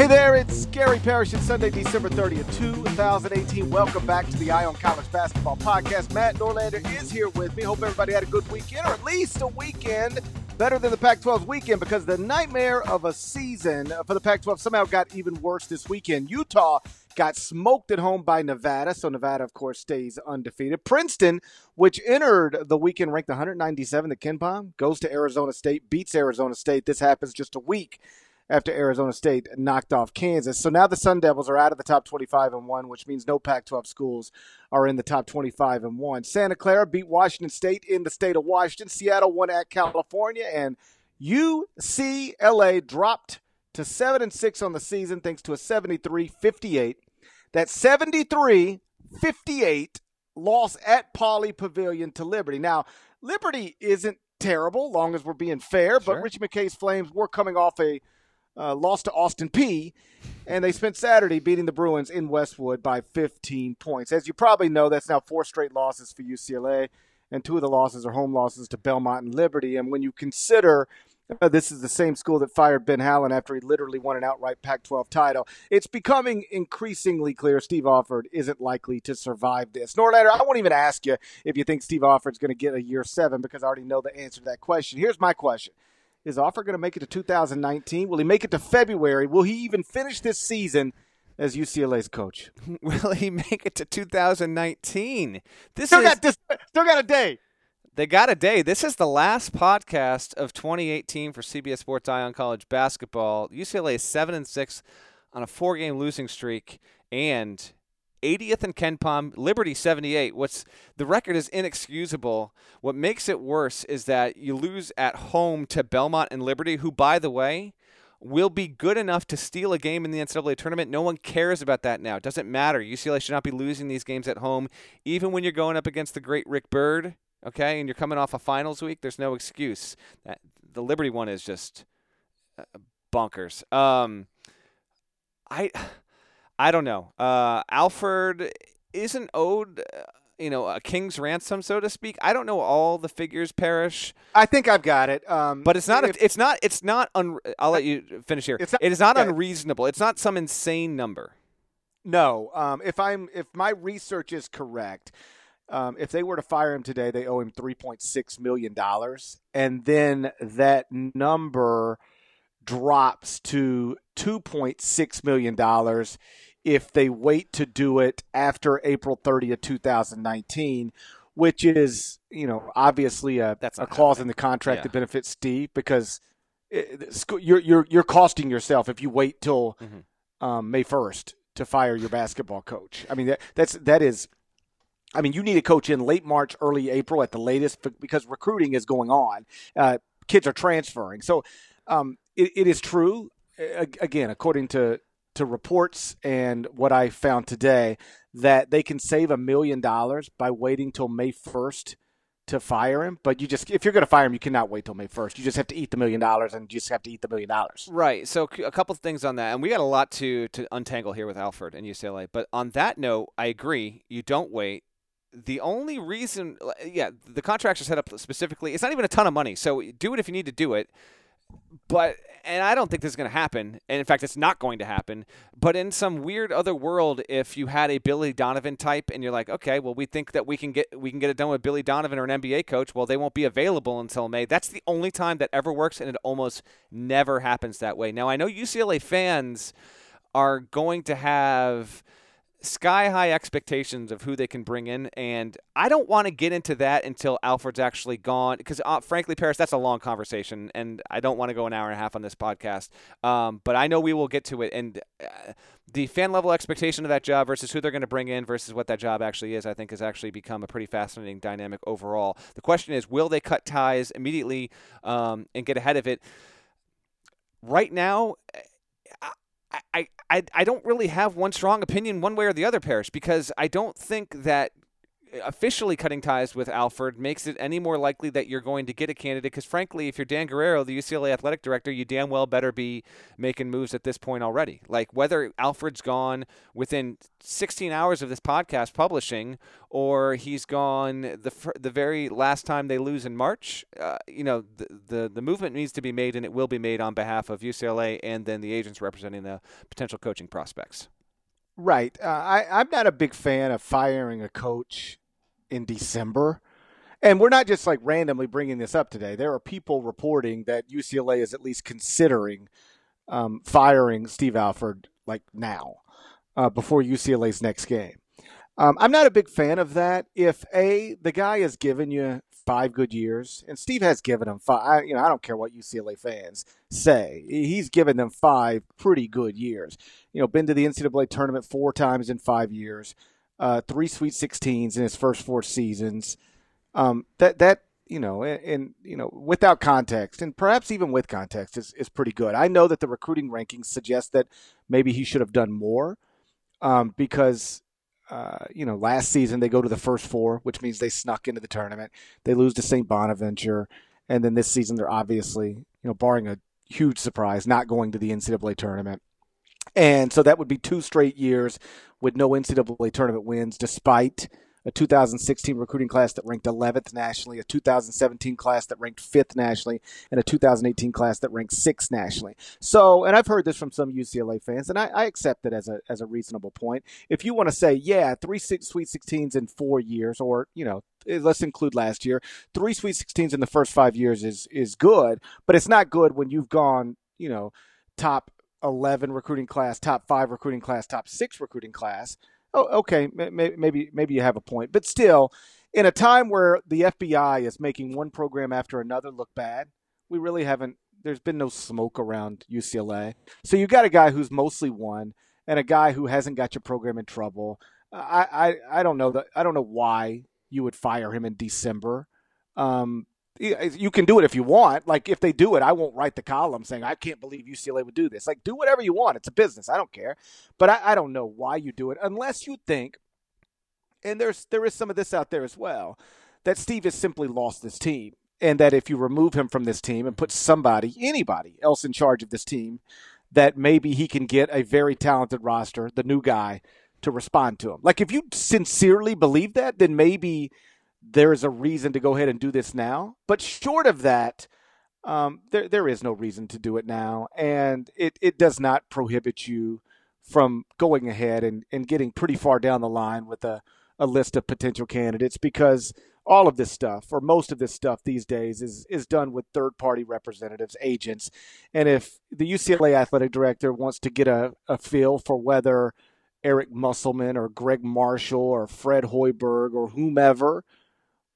Hey there, it's Gary Parrish. It's Sunday, December 30th, 2018. Welcome back to the Eye on College Basketball Podcast. Matt Norlander is here with me. Hope everybody had a good weekend, or at least a weekend better than the Pac 12's weekend, because the nightmare of a season for the Pac 12 somehow got even worse this weekend. Utah got smoked at home by Nevada, so Nevada, of course, stays undefeated. Princeton, which entered the weekend ranked 197 at KenPom, goes to Arizona State, beats Arizona State. This happens just a week after Arizona State knocked off Kansas. So now the Sun Devils are out of the top 25 and 1, which means no Pac 12 schools are in the top 25 and 1. Santa Clara beat Washington State in the state of Washington. Seattle won at California and UCLA dropped to 7 and 6 on the season thanks to a 73-58. That 73-58 loss at Pauley Pavilion to Liberty. Now, Liberty isn't terrible, long as we're being fair, Sure. but Ritchie McKay's Flames were coming off a uh, lost to Austin Peay, and they spent Saturday beating the Bruins in Westwood by 15 points. As you probably know, that's now four straight losses for UCLA, and two of the losses are home losses to Belmont and Liberty. And when you consider uh, this is the same school that fired Ben Howland after he literally won an outright Pac 12 title, it's becoming increasingly clear Steve Alford isn't likely to survive this. Norlander, I won't even ask you if you think Steve Alford's going to get a year seven because I already know the answer to that question. Here's my question. Is Alford going to make it to 2019? Will he make it to February? Will he even finish this season as UCLA's coach? Will he make it to 2019? This Still is got this. Still got a day. they got a day. This is the last podcast of 2018 for CBS Sports Eye on College Basketball. UCLA is seven and six on a four-game losing streak and 80th in KenPom, Liberty 78. What's the record is inexcusable. What makes it worse is that you lose at home to Belmont and Liberty, who, by the way, will be good enough to steal a game in the NCAA tournament. No one cares about that now. It doesn't matter. UCLA should not be losing these games at home, even when you're going up against the great Rick Byrd. Okay, and you're coming off a finals week. There's no excuse. The Liberty one is just uh, bonkers. Um, I, I don't know. Uh, Alford isn't owed, uh, you know, a king's ransom, so to speak. I don't know all the figures, Parrish. I think I've got it. Um, But it's not. if- A, it's not. It's not. Un, I'll let you finish here. It's not- it is not okay. unreasonable. It's not some insane number. No, um, if I'm if my research is correct, um, if they were to fire him today, they owe him three point six million dollars, and then that number drops to two point six million dollars if they wait to do it after April thirtieth, two thousand nineteen. Which is, you know, obviously a, That's a clause happening. in the contract Yeah. that benefits Steve because it, you're you're you're costing yourself if you wait till Mhm. um, May first to fire your basketball coach. I mean that that's that is. I mean, you need a coach in late March, early April at the latest because recruiting is going on. Uh, kids are transferring, so um, it, it is true. Again, according to to reports and what I found today, that they can save a million dollars by waiting till May first to fire him. But you just if you're going to fire him, you cannot wait till May first. You just have to eat the million dollars, and you just have to eat the million dollars. Right. So a couple things on that, and we got a lot to to untangle here with Alfred and UCLA. But on that note, I agree. You don't wait. The only reason, yeah, the contracts are set up specifically. It's not even a ton of money, so do it if you need to do it. But and I don't think this is going to happen. And in fact, it's not going to happen. But in some weird other world, if you had a Billy Donovan type, and you're like, okay, well, we think that we can get we can get it done with Billy Donovan or an NBA coach. Well, they won't be available until May. That's the only time that ever works, and it almost never happens that way. Now, I know UCLA fans are going to have sky high expectations of who they can bring in and i don't want to get into that until alford's actually gone because uh, frankly parrish that's a long conversation and i don't want to go an hour and a half on this podcast. Um, but i know we will get to it and uh, the fan level expectation of that job versus who they're going to bring in versus what that job actually is i think has actually become a pretty fascinating dynamic overall. The question is will they cut ties immediately um, and get ahead of it? Right now I, I, I, don't really have one strong opinion one way or the other, Parrish, because I don't think that officially cutting ties with Alford makes it any more likely that you're going to get a candidate. Because frankly, if you're Dan Guerrero, the UCLA athletic director, you damn well better be making moves at this point already. Like whether Alford's gone within 16 hours of this podcast publishing, or he's gone the the very last time they lose in March. Uh, you know, the, the the movement needs to be made, and it will be made on behalf of UCLA and then the agents representing the potential coaching prospects. Right. Uh, I, I'm not a big fan of firing a coach in December. And we're not just like randomly bringing this up today. There are people reporting that UCLA is at least considering um, firing Steve Alford like now, uh, before UCLA's next game. Um, I'm not a big fan of that. If a the guy has given you five good years, and Steve has given them five. I, you know, I don't care what UCLA fans say. He's given them five pretty good years. You know, been to the NCAA tournament four times in five years uh, three Sweet 16s in his first four seasons. Um, that that you know, and, and, you know, without context, and perhaps even with context, is is pretty good. I know that the recruiting rankings suggest that maybe he should have done more, um, because. Uh, you know, last season they go to the first four, which means they snuck into the tournament. They lose to St. Bonaventure, and then this season they're obviously, you know, barring a huge surprise, not going to the NCAA tournament. And so that would be two straight years with no NCAA tournament wins, despite a 2016 recruiting class that ranked 11th nationally, a 2017 class that ranked 5th nationally, and a 2018 class that ranked 6th nationally. So, and I've heard this from some UCLA fans, and I, I accept it as a as a reasonable point. If you want to say, yeah, three six, Sweet 16s in four years, or you know, eh, let's include last year, three Sweet 16s in the first five years is is good, but it's not good when you've gone, you know, top 11 recruiting class, top five recruiting class, top six recruiting class. Oh, okay, maybe maybe you have a point, but still, in a time where the FBI is making one program after another look bad, we really haven't. There's been no smoke around UCLA, so you got a guy who's mostly won and a guy who hasn't got your program in trouble. I I, I don't know that I don't know why you would fire him in December. Um, you can do it if you want. Like if they do it, I won't write the column saying I can't believe UCLA would do this. Like do whatever you want. It's a business. I don't care. But I, I don't know why you do it unless you think, and there's there is some of this out there as well, that Steve has simply lost this team, and that if you remove him from this team and put somebody, anybody else in charge of this team, that maybe he can get a very talented roster, the new guy, to respond to him. Like if you sincerely believe that, then maybe there is a reason to go ahead and do this now. But short of that, um, there there is no reason to do it now, and it, it does not prohibit you from going ahead and, and getting pretty far down the line with a, a list of potential candidates because all of this stuff or most of this stuff these days is is done with third party representatives, agents. And if the UCLA athletic director wants to get a, a feel for whether Eric Musselman or Gregg Marshall or Fred Hoiberg or whomever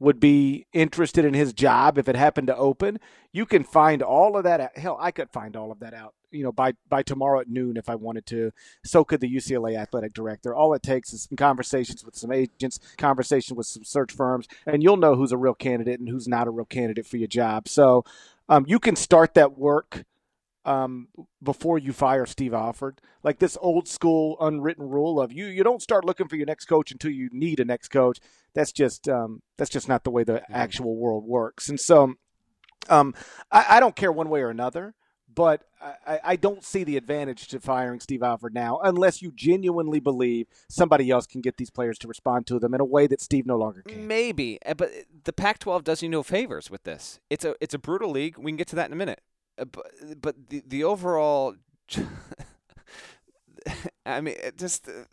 would be interested in his job if it happened to open. You can find all of that. Out. Hell, I could find all of that out. You know, by by tomorrow at noon if I wanted to. So could the UCLA athletic director. All it takes is some conversations with some agents, conversation with some search firms, and you'll know who's a real candidate and who's not a real candidate for your job. So um, you can start that work um, before you fire Steve Alford. Like this old school unwritten rule of you you don't start looking for your next coach until you need a next coach. That's just um, that's just not the way the actual world works. And so um, I, I, don't care one way or another, but I, I, don't see the advantage to firing Steve Alford now unless you genuinely believe somebody else can get these players to respond to them in a way that Steve no longer can. Maybe, eh, but the Pac-12 does you no favors with this. It's a it's a brutal league. We can get to that in a minute. Uh, but, but the the overall, I mean, just. Uh,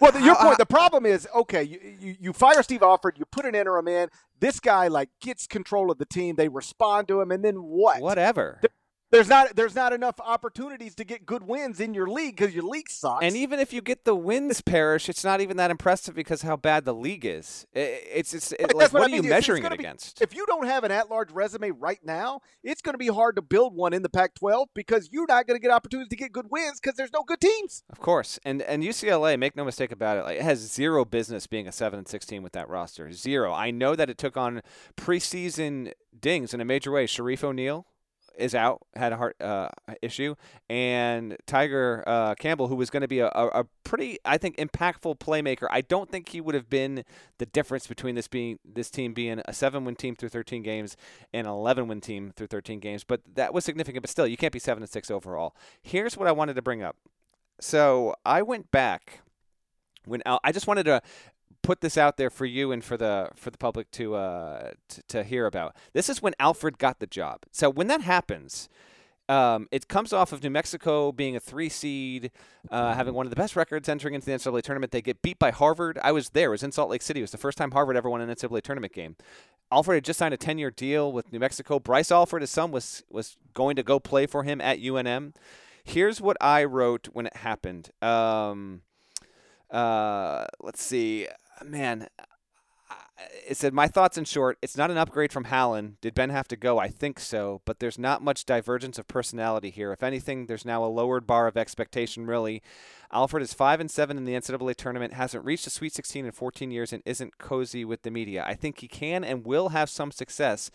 well, the, your point. How, the problem is, okay, you, you, you fire Steve Alford, you put an interim in. This guy like gets control of the team. They respond to him, and then what? Whatever. There's not there's not enough opportunities to get good wins in your league because your league sucks. And even if you get the wins, Parrish, it's not even that impressive because how bad the league is. It's it's it, like what, what are you measuring it be, against? If you don't have an at-large resume right now, it's going to be hard to build one in the Pac-12 because you're not going to get opportunities to get good wins because there's no good teams. Of course, and and UCLA, make no mistake about it, like, it has zero business being a seven and sixteen with that roster. Zero. I know that it took on preseason dings in a major way. Shareef O'Neal is out, had a heart uh, issue, and Tyger uh, Campbell, who was going to be a, a, pretty, I think, impactful playmaker. I don't think he would have been the difference between this being this team being a seven-win team through 13 games and an 11-win team through 13 games. But that was significant. But still, you can't be seven and six overall. Here's what I wanted to bring up. So I went back when I just wanted to put this out there for you and for the for the public to uh to, to hear about. This is when Alford got the job. So when that happens, um, it comes off of New Mexico being a three seed, uh, having one of the best records entering into the NCAA tournament. They get beat by Harvard. I was there. It was in Salt Lake City. It was the first time Harvard ever won an NCAA tournament game. Alford had just signed a 10 year deal with New Mexico. Bryce Alford, his son, was was going to go play for him at UNM. Here's what I wrote when it happened. Um, uh, let's see man, it said, My thoughts in short, it's not an upgrade from Howland. Did Ben have to go? I think so, but there's not much divergence of personality here. If anything, there's now a lowered bar of expectation, really. Alford is 5 and 7 in the NCAA tournament, hasn't reached a Sweet 16 in 14 years, and isn't cozy with the media. I think he can and will have some success,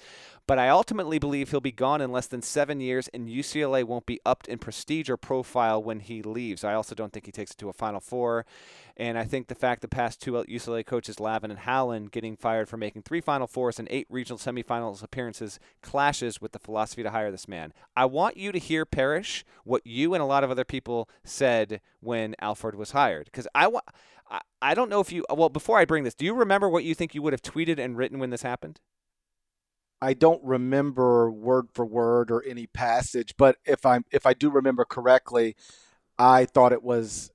but I ultimately believe he'll be gone in less than seven years, and UCLA won't be upped in prestige or profile when he leaves. I also don't think he takes it to a Final Four. And I think the fact the past two UCLA coaches, Lavin and Howland, getting fired for making three Final Fours and eight regional semifinals appearances clashes with the philosophy to hire this man. I want you to hear, Parrish, what you and a lot of other people said when Alford was hired. Because I, wa- I, I don't know if you, well, before I bring this, do you remember what you think you would have tweeted and written when this happened? I don't remember word for word or any passage, but if I if I do remember correctly, I thought it was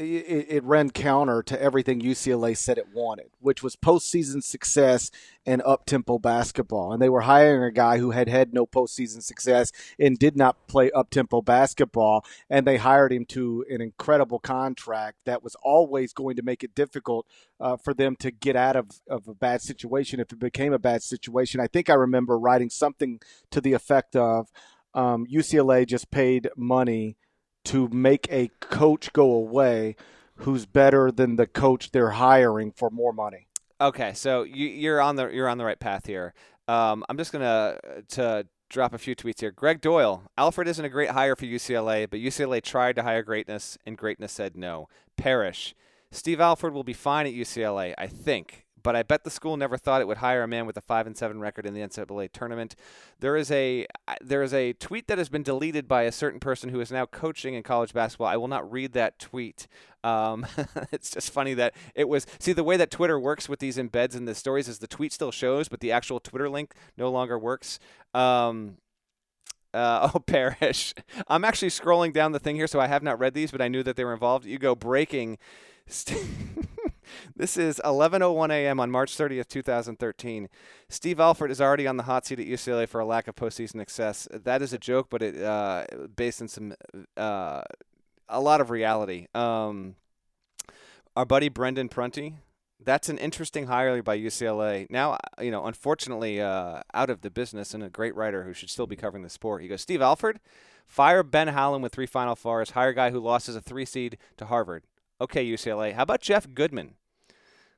it, it, ran counter to everything UCLA said it wanted, which was postseason success and up tempo basketball. And they were hiring a guy who had had no postseason success and did not play up tempo basketball. And they hired him to an incredible contract that was always going to make it difficult uh, for them to get out of, of a bad situation if it became a bad situation. I think I remember writing something to the effect of um, UCLA just paid money to make a coach go away who's better than the coach they're hiring for more money. Okay, so you, are on the you're on the right path here. Um, I'm just gonna to drop a few tweets here. Gregg Doyle, Alford isn't a great hire for UCLA, but UCLA tried to hire greatness, and greatness said no. Parrish, Steve Alford will be fine at UCLA, I think but I bet the school never thought it would hire a man with a five and seven record in the NCAA tournament. There is a there is a tweet that has been deleted by a certain person who is now coaching in college basketball. I will not read that tweet. Um, it's just funny that it was see the way that Twitter works with these embeds in the stories is the tweet still shows, but the actual Twitter link no longer works. Um, uh, oh, Parrish. I'm actually scrolling down the thing here, so I have not read these, but I knew that they were involved. You go breaking. this is 11:01 a.m. on March 30th, 2013. Steve Alford is already on the hot seat at UCLA for a lack of postseason success. That is a joke, but it uh, based in some uh, a lot of reality. Um, our buddy Brendan Prunty. That's an interesting hire by UCLA. Now, you know, unfortunately, uh, out of the business and a great writer who should still be covering the sport. He goes, Steve Alford, fire Ben Howland with three Final Fours, hire a guy who lost as a three seed to Harvard. Okay, UCLA. How about Jeff Goodman?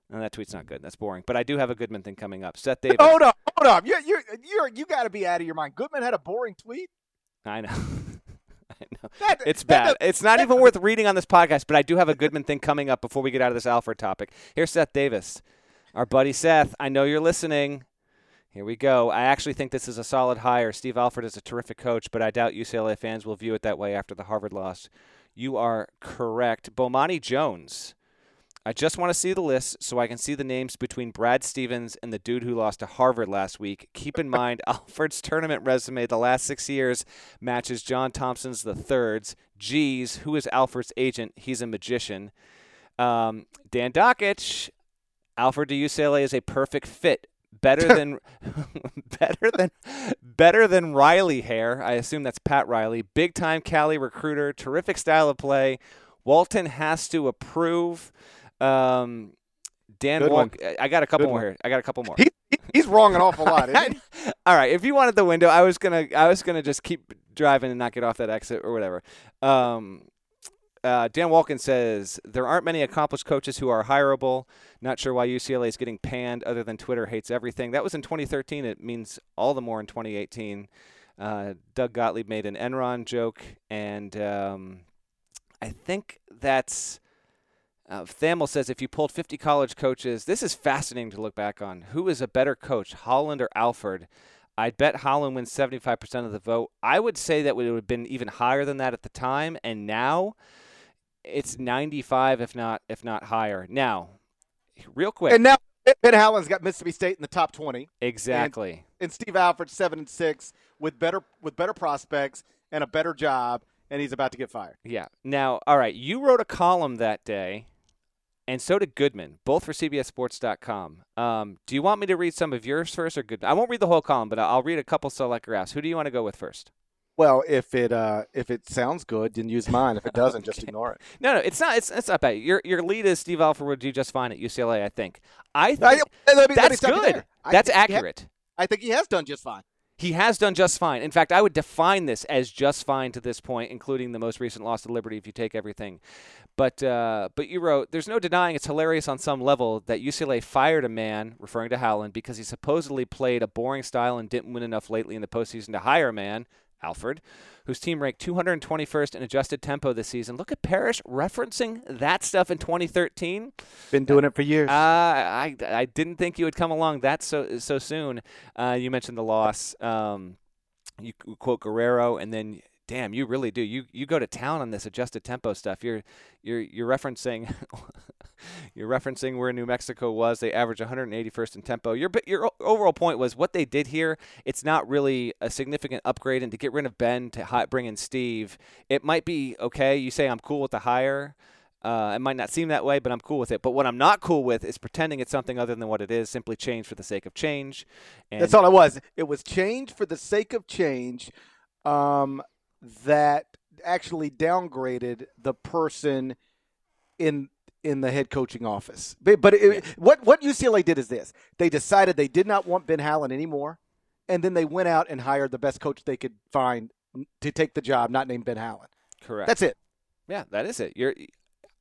No, that tweet's not good. That's boring. But I do have a Goodman thing coming up. Seth Davis. Hold up, hold up. You you you you got to be out of your mind. Goodman had a boring tweet. I know. I know. That, it's bad. That, it's not even worth reading on this podcast. But I do have a Goodman thing coming up before we get out of this Alford topic. Here's Seth Davis, our buddy Seth. I know you're listening. Here we go. I actually think this is a solid hire. Steve Alford is a terrific coach, but I doubt UCLA fans will view it that way after the Harvard loss. You are correct. Bomani Jones. I just want to see the list so I can see the names between Brad Stevens and the dude who lost to Harvard last week. Keep in mind, Alford's tournament resume the last six years matches John Thompson's the third's. Geez, who is Alford's agent? He's a magician. Um, Dan Dakich, Alford to UCLA is a perfect fit better than better than better than Riley Hair. I assume that's Pat Riley. Big time Cali recruiter, terrific style of play. Walton has to approve. Um, Dan Walk. I got a couple Good more one. here. I got a couple more. He, he's wrong an awful lot. All right. If you wanted the window, I was gonna I was gonna just keep driving and not get off that exit or whatever. Um, uh, Dan Wolken says there aren't many accomplished coaches who are hireable. Not sure why UCLA is getting panned, other than Twitter hates everything. That was in 2013. It means all the more in 2018. Uh, Doug Gottlieb made an Enron joke, and um, I think that's. Uh, Thamel says if you pulled 50 college coaches, this is fascinating to look back on. Who is a better coach, Howland or Alford? I'd bet Howland wins 75% of the vote. I would say that it would have been even higher than that at the time, and now it's 95, if not if not higher. Now, real quick, And now Ben Howland's got Mississippi State in the top 20, exactly. and Steve Alford seven and six with better with better prospects and a better job, and he's about to get fired. Yeah. Now, all right, you wrote a column that day, and so did Goodman, both for CBSSports.com. Um, do you want me to read some of yours first, or Goodman? I won't read the whole column, but I'll read a couple select graphs. Who do you want to go with first? Well, if it uh, if it sounds good, then use mine. If it doesn't, just ignore it. No, no, it's not. It's, it's not bad. Your your lead is Steve Alford would do just fine at UCLA. I think. I I- think let me- that's good. That's think he ha- accurate. I think he has done just fine. He has done just fine. In fact, I would define this as just fine to this point, including the most recent loss to Liberty if you take everything. But uh, but you wrote, there's no denying it's hilarious on some level that UCLA fired a man, referring to Howland, because he supposedly played a boring style and didn't win enough lately in the postseason to hire a man, Alford, whose team ranked 221st in adjusted tempo this season. Look at Parrish referencing that stuff in 2013. Been doing it for years. Uh, I, I didn't think you would come along that so so soon. Uh, you mentioned the loss. Um, you quote Guerrero, and then damn, you really do. You you go to town on this adjusted tempo stuff. You're you're you're referencing. You're referencing where New Mexico was. They averaged 181st in tempo. Your your overall point was what they did here. It's not really a significant upgrade, and to get rid of Ben to bring in Steve, it might be okay. You say I'm cool with the hire. Uh, it might not seem that way, but I'm cool with it. But what I'm not cool with is pretending it's something other than what it is, simply change for the sake of change. And That's all it was. It was change for the sake of change um, that actually downgraded the person in in the head coaching office. But, it, what what UCLA did is this: they decided they did not want Ben Howland anymore, and then they went out and hired the best coach they could find to take the job, not named Ben Howland. correct. That's it. Yeah, that is it. You're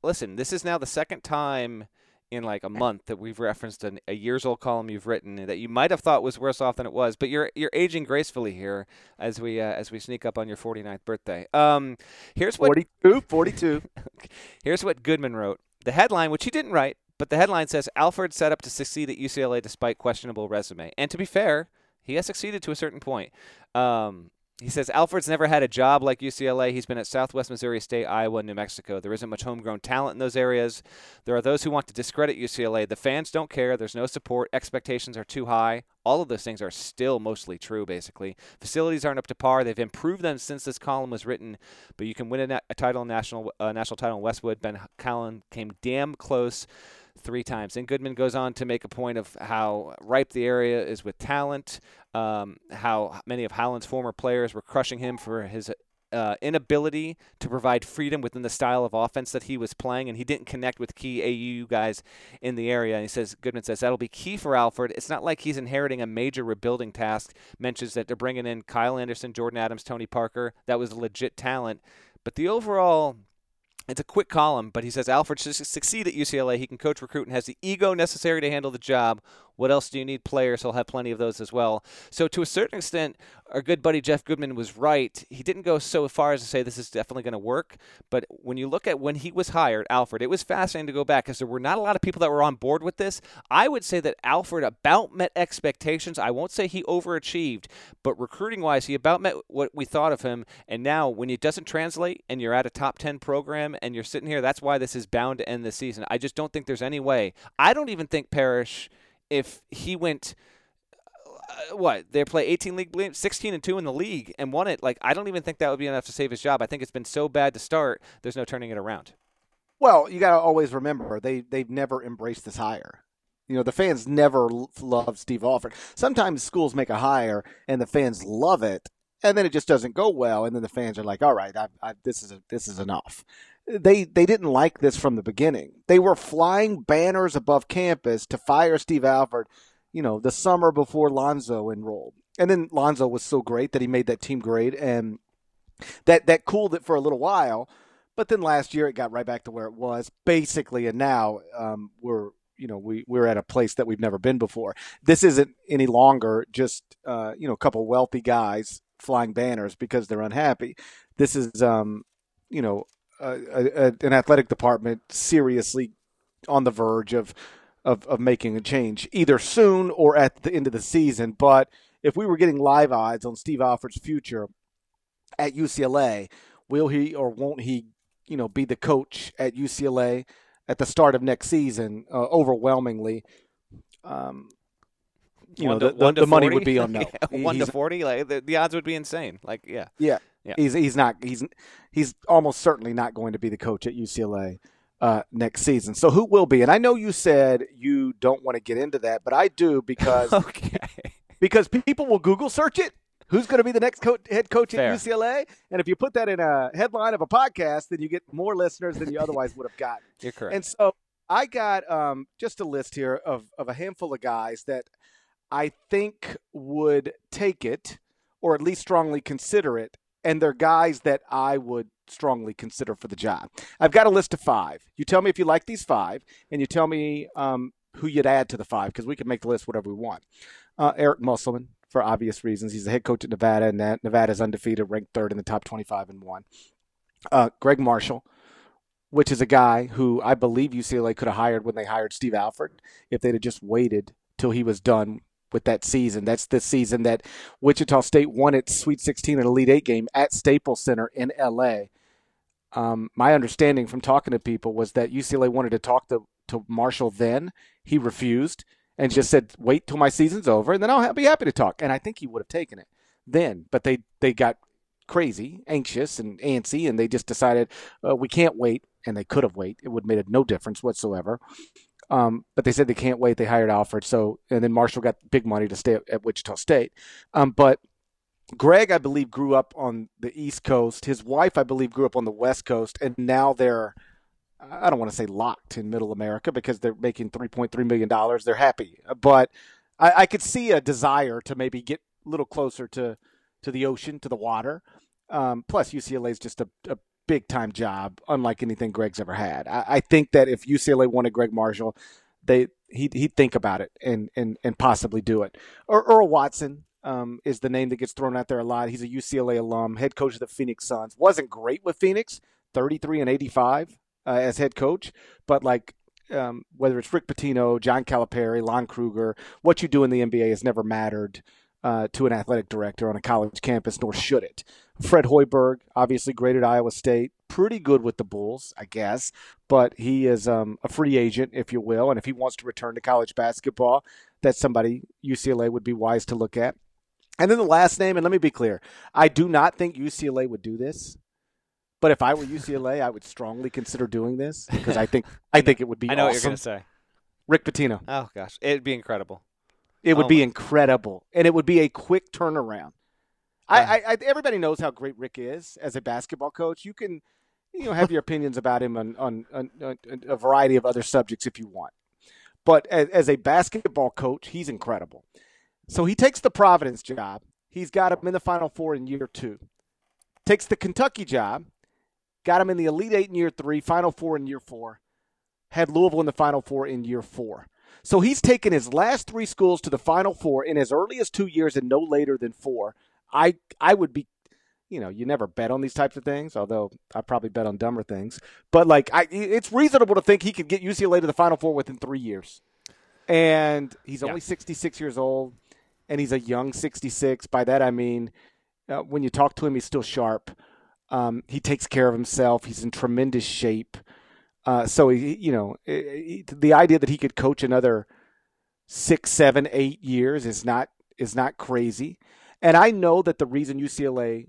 listen. This is now the second time in like a month that we've referenced an, a years old column you've written that you might have thought was worse off than it was. But you're you're aging gracefully here as we uh, as we sneak up on your 49th birthday. Um, here's what 42, 42. Here's what Goodman wrote. The headline, which he didn't write, but the headline says Alford set up to succeed at UCLA despite questionable resume. And to be fair, he has succeeded to a certain point. Um, he says Alford's never had a job like UCLA. He's been at Southwest Missouri State, Iowa, New Mexico. There isn't much homegrown talent in those areas. There are those who want to discredit UCLA. The fans don't care. There's no support. Expectations are too high. All of those things are still mostly true, basically. Facilities aren't up to par. They've improved them since this column was written, but you can win a, na- a title, national uh, national title in Westwood. Ben Howland came damn close three times. And Goodman goes on to make a point of how ripe the area is with talent, um, how many of Howland's former players were crushing him for his uh, inability to provide freedom within the style of offense that he was playing, and he didn't connect with key AU guys in the area. And he says Goodman says that'll be key for Alford. It's not like he's inheriting a major rebuilding task. Mentions that they're bringing in Kyle Anderson, Jordan Adams, Tony Parker. That was legit talent, but the overall it's a quick column, but he says Alford should succeed at UCLA. He can coach, recruit, and has the ego necessary to handle the job. What else do you need? Players. He'll have plenty of those as well. So, to a certain extent, our good buddy Jeff Goodman was right. He didn't go so far as to say this is definitely going to work. But when you look at when he was hired, Alford, it was fascinating to go back because there were not a lot of people that were on board with this. I would say that Alford about met expectations. I won't say he overachieved, but recruiting wise, he about met what we thought of him. And now, when it doesn't translate and you're at a top 10 program and you're sitting here, that's why this is bound to end the season. I just don't think there's any way. I don't even think Parrish, if he went. Uh, what they play 18 league 16 and two in the league, and won it. Like I don't even think that would be enough to save his job. I think it's been so bad to start. There's no turning it around. Well, you got to always remember they they've never embraced this hire. You know, the fans never love Steve Alford. Sometimes schools make a hire and the fans love it, and then it just doesn't go well, and then the fans are like, "All right, I, I, this is a, this is enough." They they didn't like this from the beginning. They were flying banners above campus to fire Steve Alford. You know, the summer before Lonzo enrolled, and then Lonzo was so great that he made that team great, and that that cooled it for a little while. But then last year it got right back to where it was basically, and now um, we're you know we we're at a place that we've never been before. This isn't any longer just uh, you know a couple wealthy guys flying banners because they're unhappy. This is, um, you know, a, a, an athletic department seriously on the verge of, of of making a change, either soon or at the end of the season. But if we were getting live odds on Steve Alford's future at UCLA, will he or won't he, you know, be the coach at UCLA at the start of next season? Uh, overwhelmingly, um, you One know, to- the, the, the money would be on no. He- one to forty, like the, the odds would be insane. Like, yeah, Yeah. Yeah. He's he's not he's he's almost certainly not going to be the coach at UCLA uh, next season. So who will be? And I know you said you don't want to get into that, but I do because okay. because people will Google search it. Who's going to be the next co- head coach Fair. at UCLA? And if you put that in a headline of a podcast, then you get more listeners than you otherwise would have gotten. You're correct. And so I got um, just a list here of, of a handful of guys that I think would take it or at least strongly consider it. And they're guys that I would strongly consider for the job. I've got a list of five. You tell me if you like these five, and you tell me um, who you'd add to the five because we can make the list whatever we want. Uh, Eric Musselman, for obvious reasons. He's the head coach at Nevada, and that Nevada's undefeated, ranked third in the top 25 and one. Uh, Gregg Marshall, which is a guy who I believe UCLA could have hired when they hired Steve Alford if they'd have just waited till he was done with that season. That's the season that Wichita State won its Sweet 16 and Elite Eight game at Staples Center in LA. Um, my understanding from talking to people was that UCLA wanted to talk to, to Marshall then. He refused and just said, wait till my season's over and then I'll be happy to talk. And I think he would have taken it then, but they, they got crazy, anxious, and antsy, and they just decided uh, we can't wait. And they could have waited; it would have made no difference whatsoever. Um, but they said they can't wait. They hired Alford, so and then Marshall got big money to stay at, Wichita State. Um, but Gregg, I believe, grew up on the East Coast. His wife, I believe, grew up on the West Coast, and now they're I don't want to say locked in Middle America because they're making three point three million dollars. They're happy, but I, I could see a desire to maybe get a little closer to to the ocean, to the water. Um, plus, UCLA is just a, a big time job, unlike anything Gregg's ever had. I, I think that if UCLA wanted Gregg Marshall, they he'd, he'd think about it and and and possibly do it. Or Earl Watson um, is the name that gets thrown out there a lot. He's a UCLA alum, head coach of the Phoenix Suns. wasn't great with Phoenix, thirty three and eighty five uh, as head coach, but like. Um, whether it's Rick Pitino, John Calipari, Lon Kruger, what you do in the NBA has never mattered uh, to an athletic director on a college campus, nor should it. Fred Hoiberg, obviously great at Iowa State, pretty good with the Bulls, I guess, but he is um, a free agent, if you will, and if he wants to return to college basketball, that's somebody UCLA would be wise to look at. And then the last name, and let me be clear, I do not think UCLA would do this. But if I were UCLA, I would strongly consider doing this because I think I think it would be I know what you're gonna say. Rick Pitino. Oh gosh, it'd be incredible. It would Oh be my- incredible, and it would be a quick turnaround. I, I, I everybody knows how great Rick is as a basketball coach. You can, you know, have your opinions about him on, on, on, on a variety of other subjects if you want. But as, as a basketball coach, he's incredible. So he takes the Providence job. He's got him in the Final Four in year two. Takes the Kentucky job, got him in the Elite Eight in year three, Final Four in year four. Had Louisville in the Final Four in year four. So he's taken his last three schools to the Final Four in as early as two years and no later than four. I I would be, you know, you never bet on these types of things, although I probably bet on dumber things. But like, I it's reasonable to think he could get UCLA to the Final Four within three years. And he's Yeah. only 66 years old, and he's a young 66. By that I mean, uh, when you talk to him, he's still sharp. Um, he takes care of himself. He's in tremendous shape. Uh, so he, you know, he- the idea that he could coach another six, seven, eight years is not is not crazy. And I know that the reason UCLA,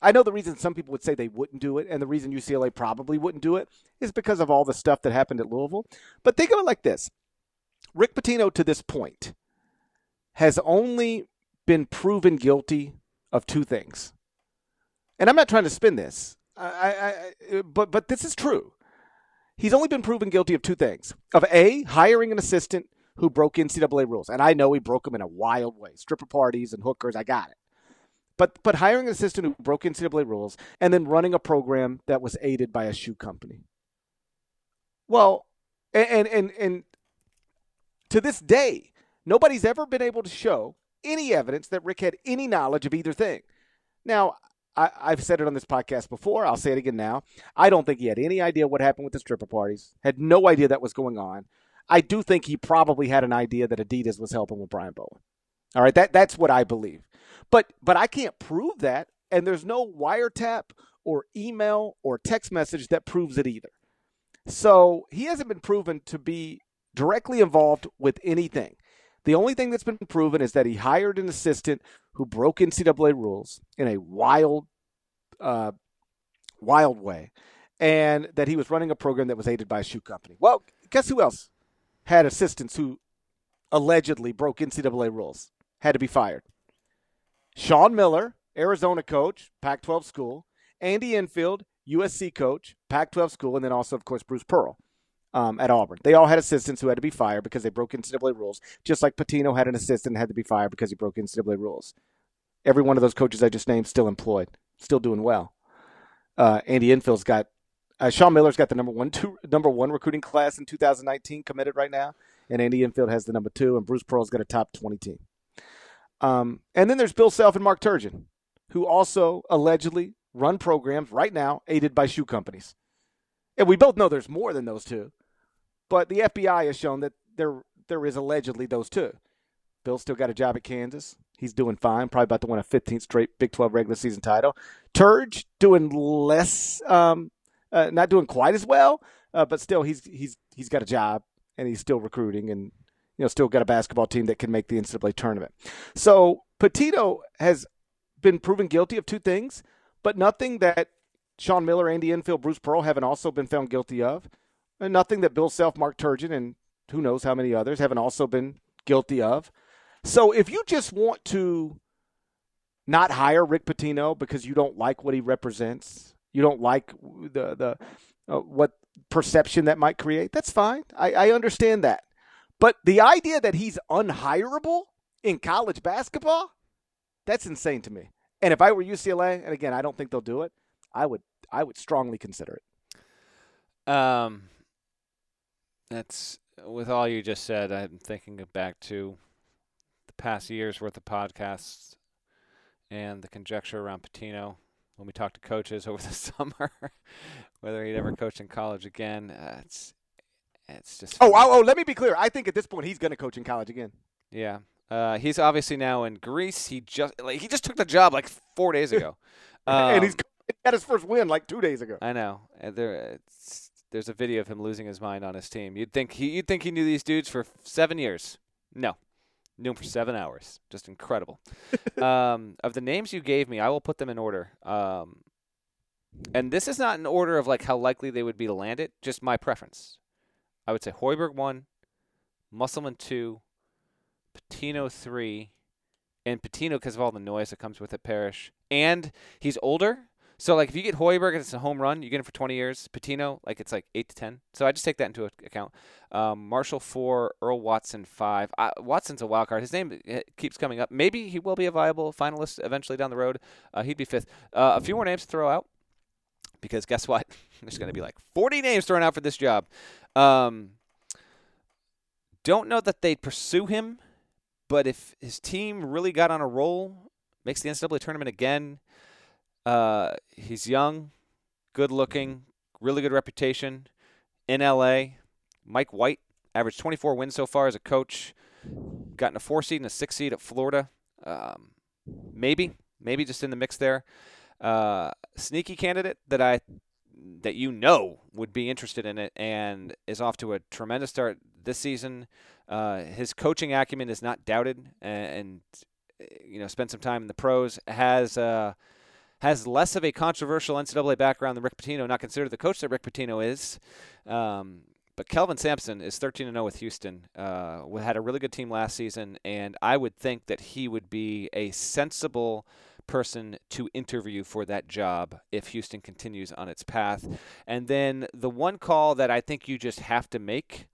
I know the reason some people would say they wouldn't do it, and the reason UCLA probably wouldn't do it is because of all the stuff that happened at Louisville. But think of it like this: Rick Pitino to this point has only been proven guilty of two things, and I'm not trying to spin this, I, I, but but this is true. He's only been proven guilty of two things: of a hiring an assistant who broke NCAA rules, and I know he broke them in a wild way, stripper parties and hookers. I got it. But but hiring an assistant who broke NCAA rules and then running a program that was aided by a shoe company. Well, and and and, to this day, nobody's ever been able to show any evidence that Rick had any knowledge of either thing. Now, I, I've said it on this podcast before. I'll say it again now. I don't think he had any idea what happened with the stripper parties. Had no idea that was going on. I do think he probably had an idea that Adidas was helping with Brian Bowen. All right, that that's what I believe. But but I can't prove that, and there's no wiretap or email or text message that proves it either. So he hasn't been proven to be directly involved with anything. The only thing that's been proven is that he hired an assistant who broke NCAA rules in a wild, uh, wild way, and that he was running a program that was aided by a shoe company. Well, guess who else had assistants who allegedly broke NCAA rules? Had to be fired. Sean Miller, Arizona coach, Pac 12 school. Andy Enfield, USC coach, Pac 12 school, and then also, of course, Bruce Pearl um, at Auburn. They all had assistants who had to be fired because they broke NCAA rules, just like Pitino had an assistant had to be fired because he broke NCAA rules. Every one of those coaches I just named still employed, still doing well. Uh, Andy Enfield's got uh, Sean Miller's got the number one two, number one recruiting class in 2019 committed right now, and Andy Enfield has the number two, and Bruce Pearl's got a top 20 team. Um, and then there's Bill Self and Mark Turgeon, who also allegedly run programs right now aided by shoe companies. And we both know there's more than those two. But the FBI has shown that there there is allegedly those two. Bill still got a job at Kansas. He's doing fine, probably about to win a 15th straight Big 12 regular season title. Turge doing less, um, uh, not doing quite as well, uh, but still he's he's he's got a job and he's still recruiting and you know still got a basketball team that can make the NCAA tournament. So Pitino has been proven guilty of two things, but nothing that Sean Miller, Andy Enfield, Bruce Pearl haven't also been found guilty of. And nothing that Bill Self, Mark Turgeon, and who knows how many others haven't also been guilty of. So if you just want to not hire Rick Pitino because you don't like what he represents, you don't like the the uh, what perception that might create, that's fine. I, I understand that. But the idea that he's unhireable in college basketball, that's insane to me. And if I were UCLA, and again, I don't think they'll do it, I would I would strongly consider it. Um, that's with all you just said. I'm thinking back to the past year's worth of podcasts and the conjecture around Pitino when we talked to coaches over the summer, whether he'd ever coach in college again. Uh, it's it's just oh, oh oh. Let me be clear. I think at this point he's going to coach in college again. Yeah. Uh, he's obviously now in Greece. He just like he just took the job like four days ago, um, and he's got his first win like two days ago. I know. And there, there's a video of him losing his mind on his team. You'd think he, you'd think he knew these dudes for seven years. No, knew him for seven hours. Just incredible. um, of the names you gave me, I will put them in order. Um, and this is not in order of like how likely they would be to land it. Just my preference. I would say Hoiberg one, Musselman two, Pitino three, and Pitino because of all the noise that comes with it. Parrish, and he's older, so like if you get Hoiberg and it's a home run, you get him for 20 years. Pitino, like it's like eight to 10. So I just take that into account. Um, Marshall four, Earl Watson five. I, Watson's a wild card. His name eh, keeps coming up. Maybe he will be a viable finalist eventually down the road. Uh, he'd be fifth. Uh, a few more names to throw out because guess what? There's going to be like 40 names thrown out for this job. Um, don't know that they'd pursue him, but if his team really got on a roll, makes the NCAA tournament again uh, he's young, good looking, really good reputation in LA. Mike White averaged 24 wins so far as a coach. Gotten a four seed and a six seed at Florida. Um, maybe, maybe just in the mix there. Uh, sneaky candidate that I that you know would be interested in it and is off to a tremendous start this season. Uh, his coaching acumen is not doubted, and, and, you know spent some time in the pros. Has uh, has less of a controversial NCAA background than Rick Pitino, not considered the coach that Rick Pitino is. Um, but Kelvin Sampson is 13 0 with Houston. Uh, had a really good team last season, and I would think that he would be a sensible person to interview for that job if Houston continues on its path. And then the one call that I think you just have to make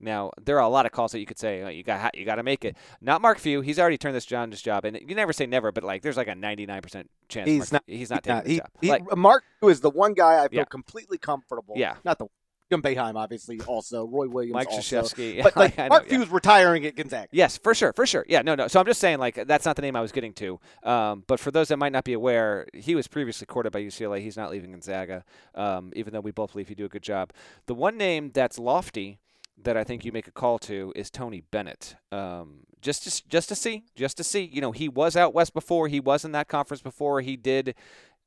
now there are a lot of calls that you could say oh, you got you got to make it. Not Mark Few. He's already turned this John this job, and you never say never, but like there's like a 99 percent chance he's Mark, not he's not taking he, the job. He, like, Mark Few is the one guy I feel Yeah. completely comfortable. Yeah. not the Jim Boeheim, obviously, also Roy Williams, Mike. Krzyzewski. But like know, Mark yeah. Few was retiring at Gonzaga. Yes, for sure, for sure. Yeah, no, no. So I'm just saying, like, that's not the name I was getting to. Um, but for those that might not be aware, he was previously courted by UCLA. He's not leaving Gonzaga, um, even though we both believe he'd do a good job. The one name that's lofty that I think you make a call to is Tony Bennett. Um, just to, just to see, just to see. You know, he was out west before. He was in that conference before. He did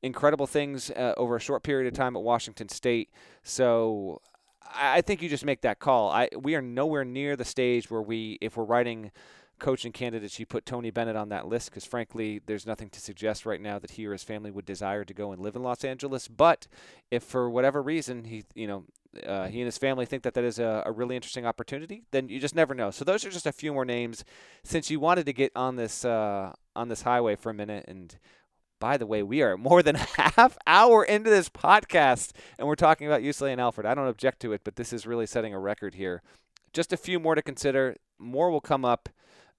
incredible things uh, over a short period of time at Washington State. So I I think you just make that call. I we are nowhere near the stage where we, if we're writing coaching candidates, you put Tony Bennett on that list because frankly, there's nothing to suggest right now that he or his family would desire to go and live in Los Angeles. But if for whatever reason he, you know, uh, he and his family think that that is a, a really interesting opportunity, then you just never know. So those are just a few more names. Since you wanted to get on this uh, on this highway for a minute and. By the way, we are more than half hour into this podcast, and we're talking about UCLA and Alford. I don't object to it, but this is really setting a record here. Just a few more to consider. More will come up.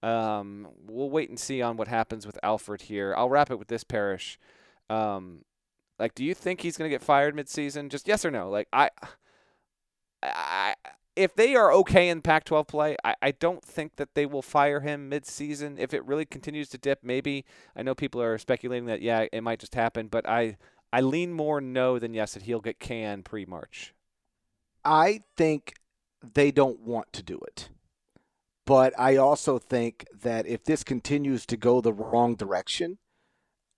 Um, we'll wait and see on what happens with Alford here. I'll wrap it with this Parrish. Um, like, do you think he's going to get fired midseason? Just yes or no. Like, I, I, if they are okay in Pac-12 play, I, I don't think that they will fire him midseason. If it really continues to dip, maybe. I know people are speculating that yeah, it might just happen, but I, I lean more no than yes that he'll get canned pre-March. I think they don't want to do it. But I also think that if this continues to go the wrong direction,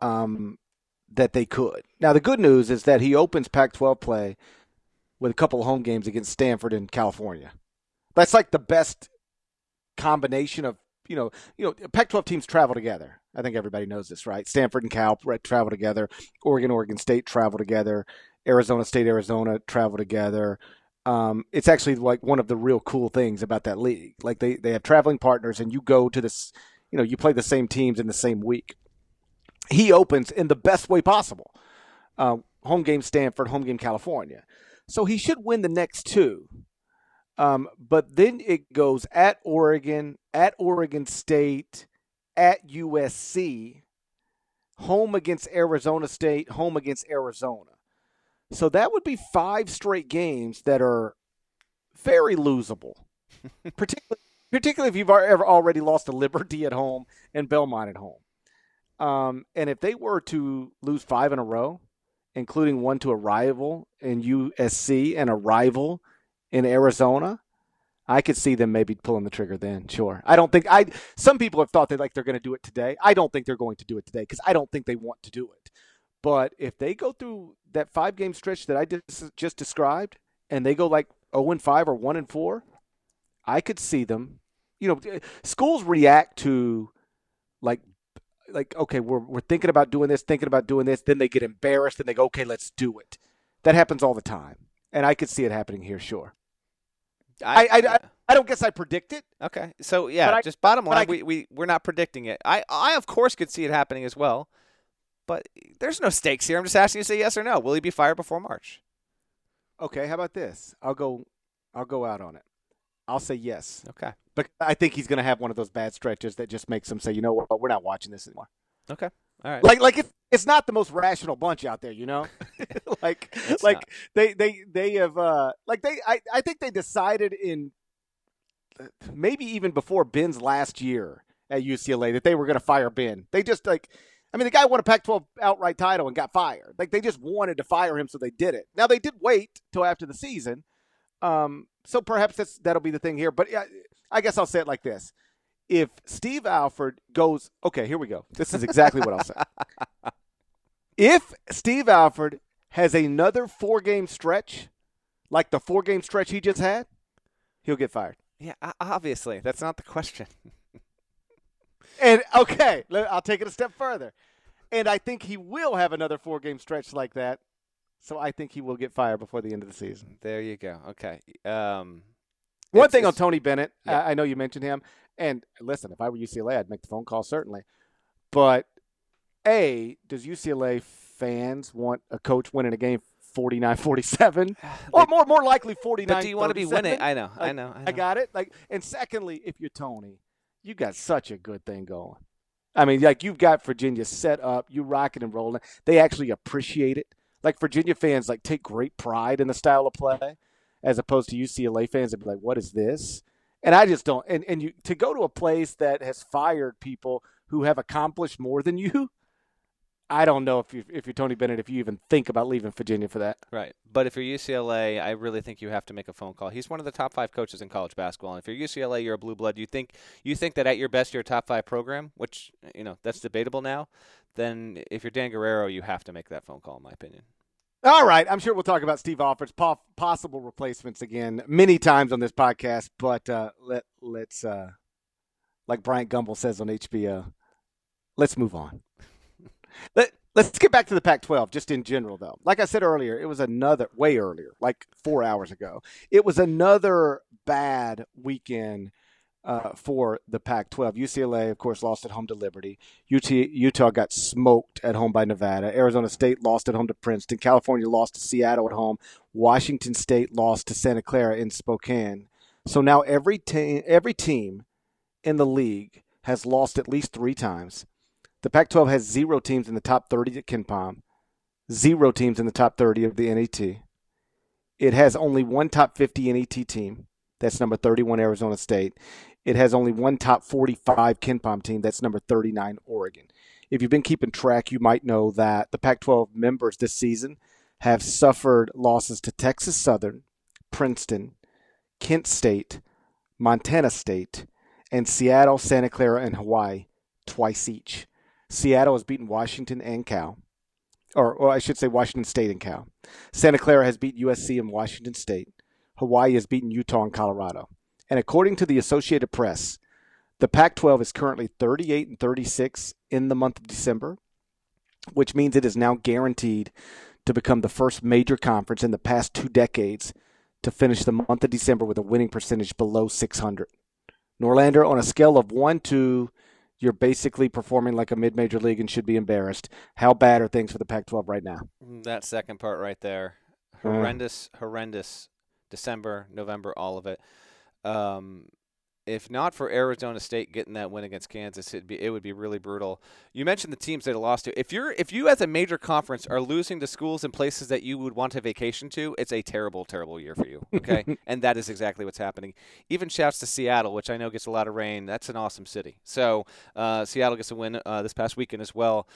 um, that they could. Now, the good news is that he opens Pac 12 play with a couple home games against Stanford and California. That's like the best combination of, you know, you know, Pac 12 teams travel together. I think everybody knows this, right? Stanford and Cal travel together, Oregon, Oregon State travel together, Arizona State, Arizona travel together um, it's actually like one of the real cool things about that league. Like they, they have traveling partners, and you go to this, you know, you play the same teams in the same week. He opens in the best way possible. Uh, home game Stanford, home game California. So he should win the next two. Um, but then it goes at Oregon, at Oregon State, at USC, home against Arizona State, home against Arizona. So that would be five straight games that are very losable, particularly particularly if you've ever already lost to Liberty at home and Belmont at home. Um, and if they were to lose five in a row, including one to a rival in USC and a rival in Arizona, I could see them maybe pulling the trigger then. Sure. I don't think I. Some people have thought they like they're going to do it today. I don't think they're going to do it today because I don't think they want to do it. But if they go through that five game stretch that I just, just described and they go like 0 and 5 or 1 and 4, I could see them. You know, eh, schools react to like like okay, we're we're thinking about doing this, thinking about doing this, then they get embarrassed and they go, "Okay, let's do it." That happens all the time. And I could see it happening here, sure. I I, I, I don't guess I predict it. Okay. So yeah, I, just bottom line, I, we, we we're not predicting it. I I of course could see it happening as well. But there's no stakes here. I'm just asking you to say yes or no. Will he be fired before March? Okay, how about this? I'll go I'll go out on it. I'll say yes. Okay. But I think he's going to have one of those bad stretches that just makes him say, "You know what? We're not watching this anymore." Okay. All right. Like like it's it's not the most rational bunch out there, you know? like It's like not. they they they have uh like they I I think they decided in maybe even before Ben's last year at UCLA that they were going to fire Ben. They just like I mean, the guy won a Pac-12 outright title and got fired. Like they just wanted to fire him, so they did it. Now they did wait till after the season, um, so perhaps that's, that'll be the thing here. But yeah, I guess I'll say it like this: If Steve Alford goes, okay, here we go. This is exactly what I'll say. If Steve Alford has another four-game stretch, like the four-game stretch he just had, he'll get fired. Yeah, obviously. That's not the question. And okay, I'll take it a step further. And I think he will have another four game stretch like that. So I think he will get fired before the end of the season. There you go. Okay. Um, One thing on Tony Bennett, Yeah. I, I know you mentioned him. And listen, if I were UCLA, I'd make the phone call, certainly. But A, does UCLA fans want a coach winning a game 49 47? Or more, more likely 49 but do you want to be winning? I know. I know. I know. I got it. Like, and secondly, if you're Tony, you got such a good thing going. I mean, like you've got Virginia set up, you rocking and rolling. They actually appreciate it. Like Virginia fans, like take great pride in the style of play, as opposed to UCLA fans that be like, "What is this?" And I just don't. And and you to go to a place that has fired people who have accomplished more than you. I don't know if you if you're Tony Bennett if you even think about leaving Virginia for that. Right. But if you're UCLA, I really think you have to make a phone call. He's one of the top five coaches in college basketball. And if you're UCLA, you're a blue blood. You think you think that at your best you're a top five program, which you know that's debatable now. Then if you're Dan Guerrero, you have to make that phone call, in my opinion. All right, I'm sure we'll talk about Steve Alford's po- possible replacements again many times on this podcast, but uh, let let's uh, like Bryant Gumbel says on HBO, let's move on. Let let's get back to the Pac-12 just in general though. Like I said earlier, it was another way earlier, like 4 hours ago. It was another bad weekend uh, for the Pac-12. UCLA, of course, lost at home to Liberty. UT, Utah got smoked at home by Nevada. Arizona State lost at home to Princeton. California lost to Seattle at home. Washington State lost to Santa Clara in Spokane. So now every team, every team in the league has lost at least three times. The Pac-12 has zero teams in the top 30 at KenPom, zero teams in the top 30 of the NET. It has only one top 50 NET team. That's number 31 Arizona State it has only one top 45 KenPom team. That's number 39 Oregon. If you've been keeping track, you might know that the Pac 12 members this season have suffered losses to Texas Southern, Princeton, Kent State, Montana State, and Seattle, Santa Clara, and Hawaii twice each. Seattle has beaten Washington and Cal, or, or I should say Washington State and Cal. Santa Clara has beaten USC and Washington State. Hawaii has beaten Utah and Colorado. And according to the Associated Press, the Pac 12 is currently 38 and 36 in the month of December, which means it is now guaranteed to become the first major conference in the past two decades to finish the month of December with a winning percentage below 600. Norlander, on a scale of 1 to you're basically performing like a mid major league and should be embarrassed. How bad are things for the Pac 12 right now? That second part right there. Horrendous, uh. horrendous. December, November, all of it. Um, if not for Arizona State getting that win against Kansas, it'd be it would be really brutal. You mentioned the teams that lost to. If you're if you as a major conference are losing to schools and places that you would want to vacation to, it's a terrible, terrible year for you. Okay, and that is exactly what's happening. Even shouts to Seattle, which I know gets a lot of rain. That's an awesome city. So uh, Seattle gets a win uh, this past weekend as well.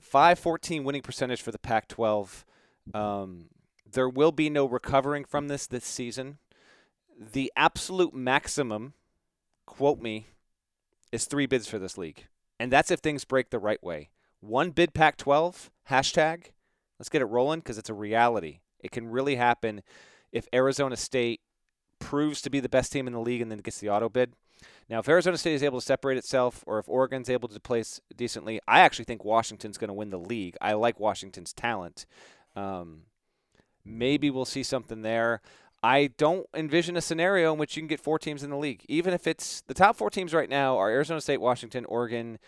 514 winning percentage for the Pac-12. Um, there will be no recovering from this this season the absolute maximum, quote me, is three bids for this league. And that's if things break the right way. One bid Pac 12, hashtag, let's get it rolling because it's a reality. It can really happen if Arizona State proves to be the best team in the league and then gets the auto bid. Now, if Arizona State is able to separate itself, or if Oregon's able to place decently, I actually think Washington's going to win the league. I like Washington's talent. Um, maybe we'll see something there. I don't envision a scenario in which you can get four teams in the league. Even if it's the top four teams right now are Arizona State, Washington, Oregon,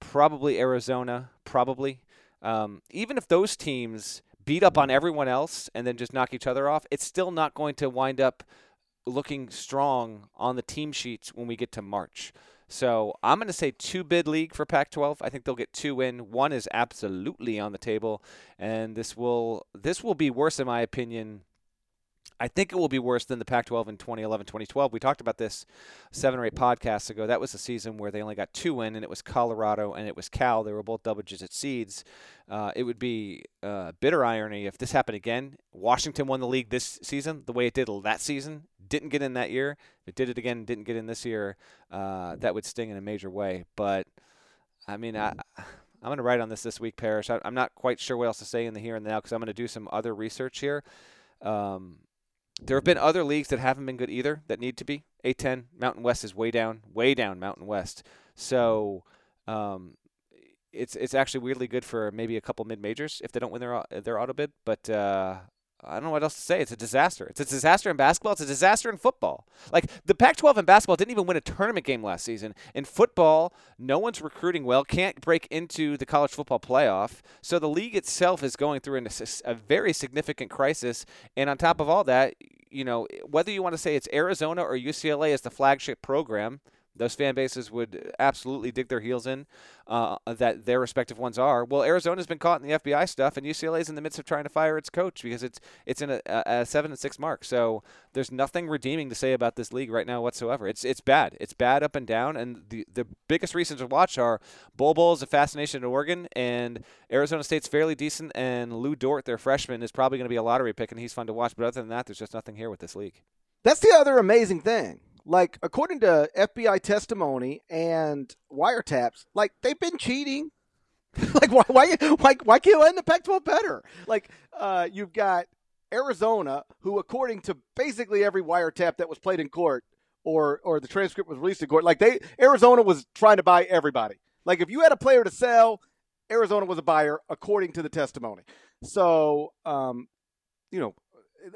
probably Arizona, probably. Um, even if those teams beat up on everyone else and then just knock each other off, it's still not going to wind up looking strong on the team sheets when we get to March. So I'm going to say two bid league for Pac-12. I think they'll get two in. One is absolutely on the table, and this will this will be worse in my opinion I think it will be worse than the Pac 12 in 2011 2012. We talked about this seven or eight podcasts ago. That was a season where they only got two in, and it was Colorado and it was Cal. They were both double digit seeds. Uh, it would be uh, bitter irony if this happened again. Washington won the league this season the way it did that season. Didn't get in that year. It did it again, didn't get in this year, uh, that would sting in a major way. But, I mean, I. I'm going to write on this this week, Parrish. I, am not quite sure what else to say in the here and now because I'm going to do some other research here. Um, there have been other leagues that haven't been good either that need to be. A10 Mountain West is way down, way down Mountain West. So um, it's it's actually weirdly good for maybe a couple mid majors if they don't win their their auto bid. But uh, I don't know what else to say. It's a disaster. It's a disaster in basketball. It's a disaster in football. Like the Pac-12 in basketball didn't even win a tournament game last season. In football, no one's recruiting well. Can't break into the college football playoff. So the league itself is going through a, a very significant crisis. And on top of all that, you know, whether you want to say it's Arizona or UCLA as the flagship program, those fan bases would absolutely dig their heels in uh, that their respective ones are. Well, Arizona's been caught in the FBI stuff, and UCLA's in the midst of trying to fire its coach because it's it's in a, a seven and six mark. So there's nothing redeeming to say about this league right now whatsoever. It's it's bad. It's bad up and down, and the the biggest reasons to watch are Bol Bol is a fascination in Oregon, and Arizona State's fairly decent, and Lu Dort, their freshman, is probably going to be a lottery pick, and he's fun to watch. But other than that, there's just nothing here with this league. That's the other amazing thing. Like, according to FBI testimony and wiretaps, like they've been cheating. like, why, why, why, why can't you end the Pac-12 better? Like, uh, you've got Arizona, who, according to basically every wiretap that was played in court, or or the transcript was released in court, like they Arizona was trying to buy everybody. Like, if you had a player to sell, Arizona was a buyer, according to the testimony. So, um, you know,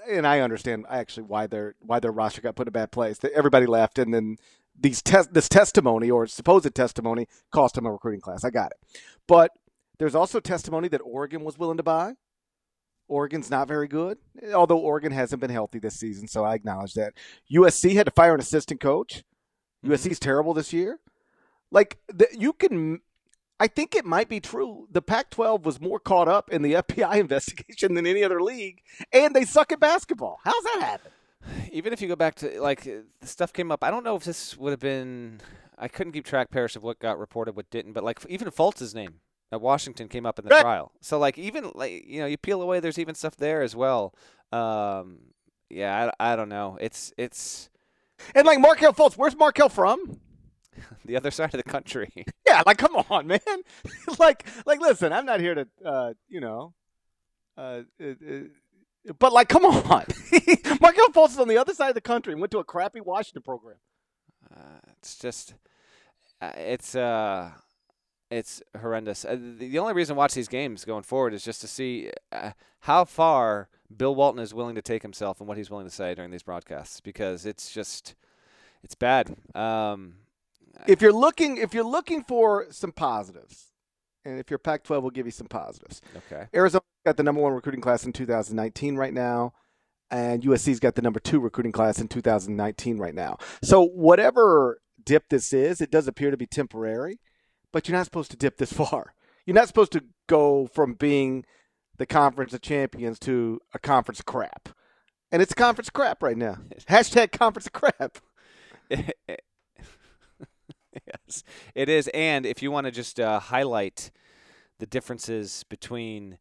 and I understand actually why their why their roster got put in a bad place. Everybody left, and then these test this testimony or supposed testimony cost them a recruiting class. I got it, but there's also testimony that Oregon was willing to buy. Oregon's not very good, although Oregon hasn't been healthy this season, so I acknowledge that. USC had to fire an assistant coach. Mm-hmm. USC's terrible this year. Like the, you can I think it might be true. The Pac 12 was more caught up in the FBI investigation than any other league, and they suck at basketball. How's that happen? Even if you go back to, like, the stuff came up, I don't know if this would have been, I couldn't keep track, Parrish, of what got reported, what didn't, but, like, even Fultz's name at Washington came up in the right. trial. So, like, even, like, you know, you peel away, there's even stuff there as well. Um, yeah, I, I don't know. It's, it's, and like Markelle Fultz, where's Markelle from? the other side of the country. Yeah, like come on, man. like like listen, I'm not here to uh, you know uh, uh, uh but like come on. Markelle Fultz is on the other side of the country and went to a crappy Washington program. Uh, it's just uh, it's uh it's horrendous. Uh, the only reason to watch these games going forward is just to see uh, how far Bill Walton is willing to take himself and what he's willing to say during these broadcasts because it's just it's bad. Um, if you're looking if you're looking for some positives, and if you're Pac-12, we'll give you some positives. Okay. Arizona got the number one recruiting class in 2019 right now, and USC's got the number two recruiting class in 2019 right now. So whatever dip this is, it does appear to be temporary, but you're not supposed to dip this far. You're not supposed to go from being the conference of champions to a conference of crap. And it's a conference of crap right now. Hashtag conference of crap. yes, it is. And if you want to just uh, highlight the differences between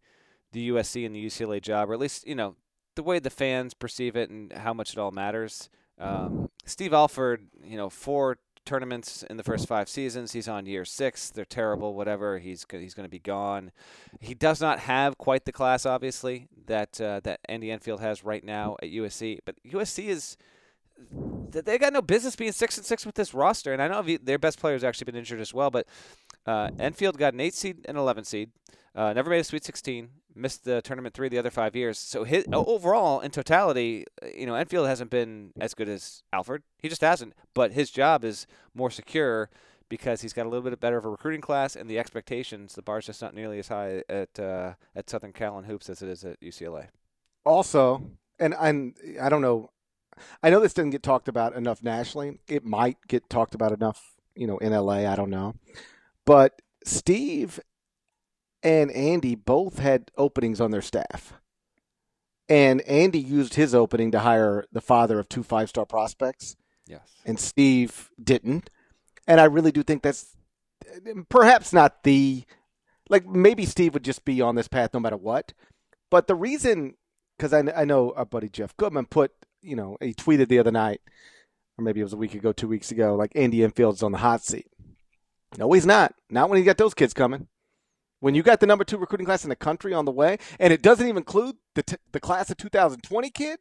the USC and the UCLA job, or at least you know the way the fans perceive it and how much it all matters. Um, Steve Alford, you know, four tournaments in the first five seasons. He's on year six. They're terrible. Whatever. He's he's going to be gone. He does not have quite the class, obviously, that uh, that Andy Enfield has right now at USC. But USC is they got no business being six and six with this roster. And I know their best player has actually been injured as well, but uh, Enfield got an eight seed and eleven seed. Uh, never made a Sweet 16. Missed the tournament three the other five years. So his, overall, in totality, uh, you know, Enfield hasn't been as good as Alford. He just hasn't. But his job is more secure because he's got a little bit better of a recruiting class and the expectations. The bar's just not nearly as high at uh, at Southern Cal and hoops as it is at UCLA. Also, and I'm I don't know I know this didn't get talked about enough nationally. It might get talked about enough, you know, in LA. I don't know. But Steve and Andy both had openings on their staff. And Andy used his opening to hire the father of two five star prospects. Yes. And Steve didn't. And I really do think that's perhaps not the like maybe Steve would just be on this path no matter what. But the reason, because I, I know our buddy Jeff Goodman put you know, he tweeted the other night, or maybe it was a week ago, two weeks ago, like Andy Enfield's on the hot seat. No, he's not. Not when you got those kids coming. When you got the number two recruiting class in the country on the way, and it doesn't even include the t- the class of 2020 kid,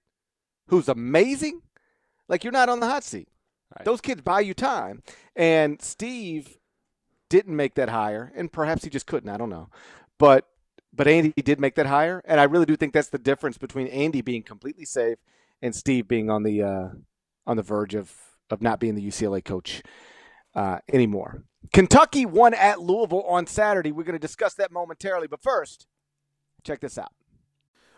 who's amazing. Like you're not on the hot seat. Right. Those kids buy you time, and Steve didn't make that hire, and perhaps he just couldn't. I don't know, but but Andy did make that hire, and I really do think that's the difference between Andy being completely safe and Steve being on the uh, on the verge of of not being the UCLA coach uh, anymore. Kentucky won at Louisville on Saturday. We're going to discuss that momentarily, but first, check this out.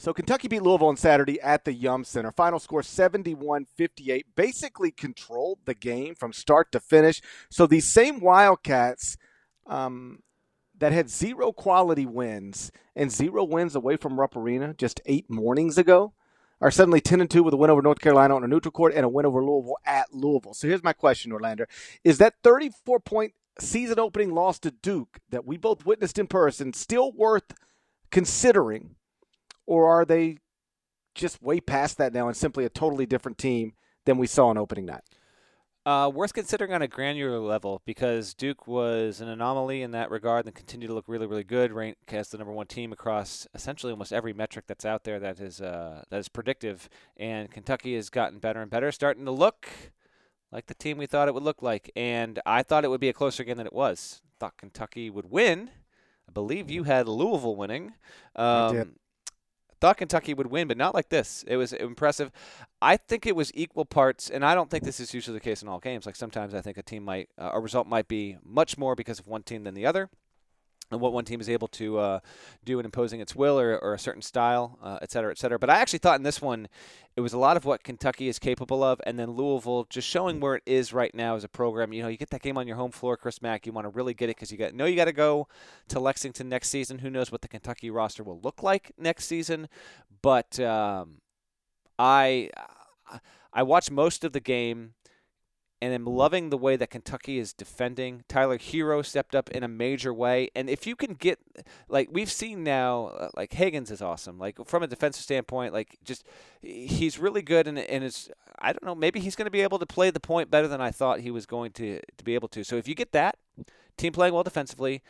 So Kentucky beat Louisville on Saturday at the Yum Center. Final score 71-58. Basically controlled the game from start to finish. So these same Wildcats um, that had zero quality wins and zero wins away from Rupp Arena just eight mornings ago are suddenly 10 and 2 with a win over North Carolina on a neutral court and a win over Louisville at Louisville. So here's my question, Norlander. Is that 34 point season opening loss to Duke that we both witnessed in person still worth considering? Or are they just way past that now and simply a totally different team than we saw on opening night? Uh, worth considering on a granular level because Duke was an anomaly in that regard and continued to look really, really good. Ranked as the number one team across essentially almost every metric that's out there that is uh, that is predictive. And Kentucky has gotten better and better, starting to look like the team we thought it would look like. And I thought it would be a closer game than it was. Thought Kentucky would win. I believe you had Louisville winning. Um, I did thought Kentucky would win, but not like this. It was impressive. I think it was equal parts, and I don't think this is usually the case in all games. Like sometimes I think a team might, uh, a result might be much more because of one team than the other and what one team is able to uh, do in imposing its will or, or a certain style, uh, et cetera, et cetera. But I actually thought in this one, it was a lot of what Kentucky is capable of, and then Louisville just showing where it is right now as a program. You know, you get that game on your home floor, Chris Mack. You want to really get it because you got know you got to go to Lexington next season. Who knows what the Kentucky roster will look like next season? But um, I I watched most of the game and am loving the way that Kentucky is defending. Tyler Herro stepped up in a major way, and if you can get like we've seen now, uh, like Hagans is awesome. Like from a defensive standpoint, like just he's really good, and and it's I don't know maybe he's going to be able to play the point better than I thought he was going to to be able to. So if you get that team playing well defensively,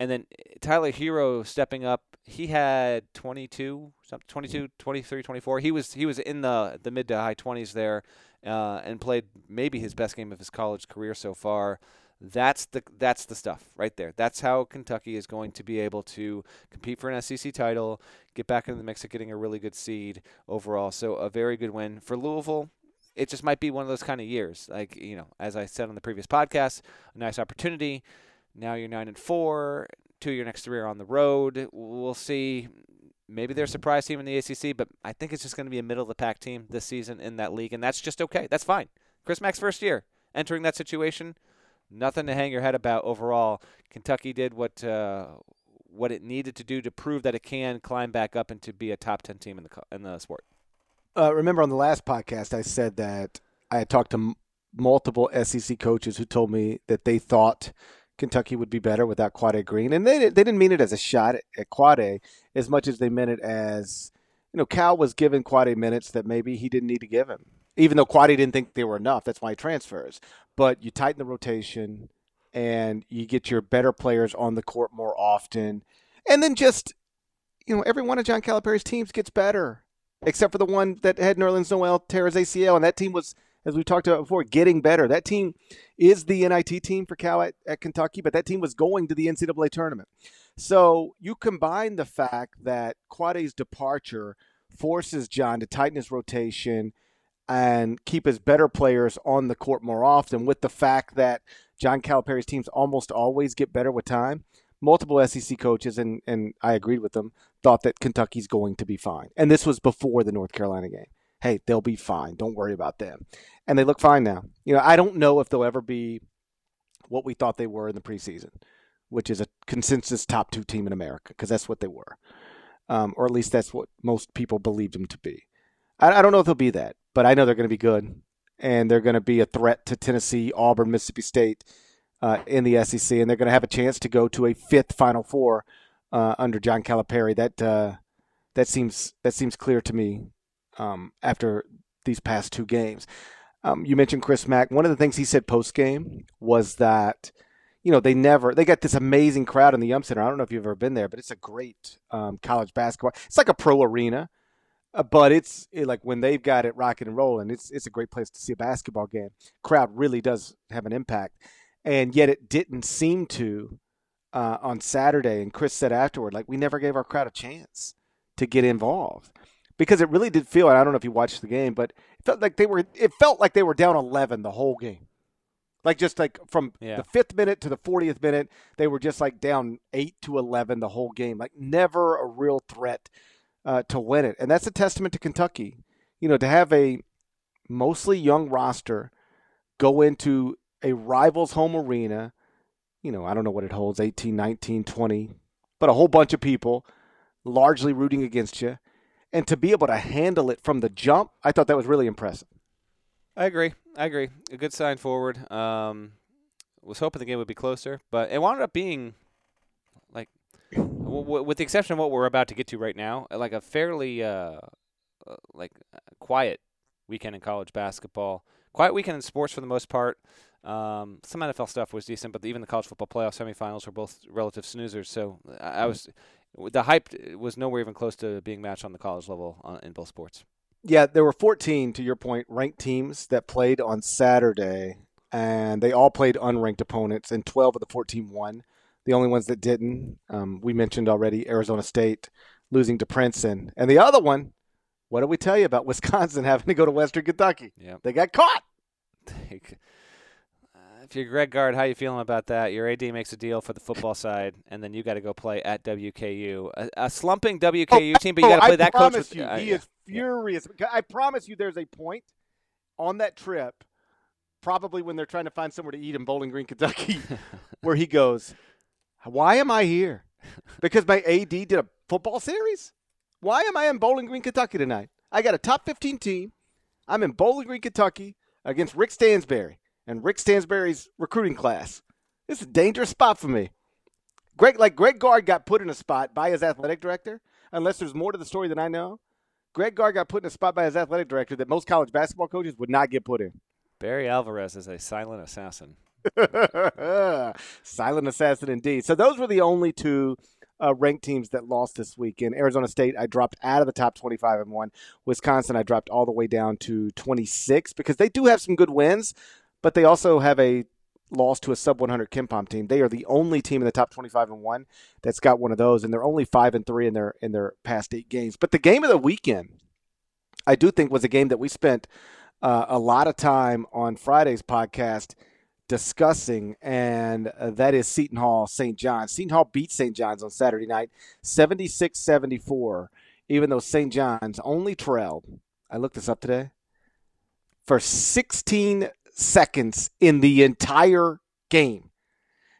and then Tyler Herro stepping up, he had 22, 22, 23, 24. He was he was in the the mid to high 20s there uh, and played maybe his best game of his college career so far. That's the that's the stuff right there. That's how Kentucky is going to be able to compete for an SEC title, get back into the mix of getting a really good seed overall. So a very good win for Louisville. It just might be one of those kind of years. Like you know, as I said on the previous podcast, a nice opportunity. Now you're nine and four. Two of your next three are on the road. We'll see maybe they're a surprise team in the ACC, but I think it's just going to be a middle of the pack team this season in that league, and that's just okay. That's fine. Chris Mack's first year entering that situation, nothing to hang your head about overall. Kentucky did what uh, what it needed to do to prove that it can climb back up and to be a top ten team in the in the sport. Uh, remember on the last podcast, I said that I had talked to m- multiple SEC coaches who told me that they thought Kentucky would be better without Quade Green, and they they didn't mean it as a shot at Quade as much as they meant it as you know Cal was given Quade minutes that maybe he didn't need to give him, even though Quade didn't think they were enough. That's why he transfers. But you tighten the rotation, and you get your better players on the court more often, and then just you know every one of John Calipari's teams gets better, except for the one that had Nerlens Noel tear his ACL, and that team was as we talked about before, getting better. That team is the NIT team for Cal at, at Kentucky, but that team was going to the NCAA tournament. So you combine the fact that Quade's departure forces John to tighten his rotation and keep his better players on the court more often with the fact that John Calipari's teams almost always get better with time. Multiple SEC coaches, and, and I agreed with them, thought that Kentucky's going to be fine. And this was before the North Carolina game hey, they'll be fine. Don't worry about them. And they look fine now. You know, I don't know if they'll ever be what we thought they were in the preseason, which is a consensus top two team in America, because that's what they were. Um, or at least that's what most people believed them to be. I, I don't know if they'll be that, but I know they're going to be good. And they're going to be a threat to Tennessee, Auburn, Mississippi State uh, in the SEC. And they're going to have a chance to go to a fifth Final Four uh, under John Calipari. That, uh, that, seems, that seems clear to me um, after these past two games. Um, you mentioned Chris Mack. One of the things he said post game was that, you know, they never they got this amazing crowd in the Yum Center. I don't know if you've ever been there, but it's a great um, college basketball. It's like a pro arena, uh, but it's it, like when they've got it rocking and rolling, it's it's a great place to see a basketball game. Crowd really does have an impact, and yet it didn't seem to uh, on Saturday. And Chris said afterward, like we never gave our crowd a chance to get involved because it really did feel. And I don't know if you watched the game, but it felt like they were. It felt like they were down eleven the whole game. Like just like from Yeah. the fifth minute to the fortieth minute, they were just like down eight to eleven the whole game. Like never a real threat uh, to win it, and that's a testament to Kentucky. You know, to have a mostly young roster go into a rival's home arena. You know, I don't know what it holds 18, 19, 20, but a whole bunch of people largely rooting against you. And to be able to handle it from the jump, I thought that was really impressive. I agree. I agree. A good sign forward. Um, was hoping the game would be closer, but it wound up being like, w- w- with the exception of what we're about to get to right now, like a fairly uh, uh, like quiet weekend in college basketball. Quiet weekend in sports for the most part. Um, some NFL stuff was decent, but even the college football playoff semifinals were both relative snoozers. So I, I was the hype was nowhere even close to being matched on the college level uh, in both sports. Yeah, there were 14, to your point, ranked teams that played on Saturday, and they all played unranked opponents, and 12 of the 14 won. The only ones that didn't, um, we mentioned already, Arizona State losing to Princeton. And the other one, what did we tell you about Wisconsin having to go to Western Kentucky? Yeah. They got caught. If you're Greg Gard, how you feeling about that? Your AD makes a deal for the football side, and then you got to go play at WKU, a, a slumping WKU team, but you got to play I that coach. promise with- you, uh, he yeah. is furious. I promise you, there's a point on that trip, probably when they're trying to find somewhere to eat in Bowling Green, Kentucky, where he goes, "Why am I here? Because my AD did a football series. Why am I in Bowling Green, Kentucky tonight? I got a top 15 team. I'm in Bowling Green, Kentucky against Rick Stansbury and Rick Stansbury's recruiting class. This is a dangerous spot for me." Greg, like Greg Gard got put in a spot by his athletic director. Unless there's more to the story than I know, Greg Gard got put in a spot by his athletic director that most college basketball coaches would not get put in. Barry Alvarez is a silent assassin. Silent assassin indeed. So those were the only two uh, ranked teams that lost this weekend. Arizona State, I dropped out of the top 25 and one. Wisconsin, I dropped all the way down to 26 because they do have some good wins, but they also have a loss to a sub 100 KenPom team. They are the only team in the top 25 and one that's got one of those, and they're only five and three in their in their past eight games. But the game of the weekend, I do think was a game that we spent uh, a lot of time on Friday's podcast discussing, and uh, that is Seton Hall St. John's. Seton Hall beat St. John's on Saturday night 76 74, even though St. John's only trailed. I looked this up today for 16 seconds in the entire game.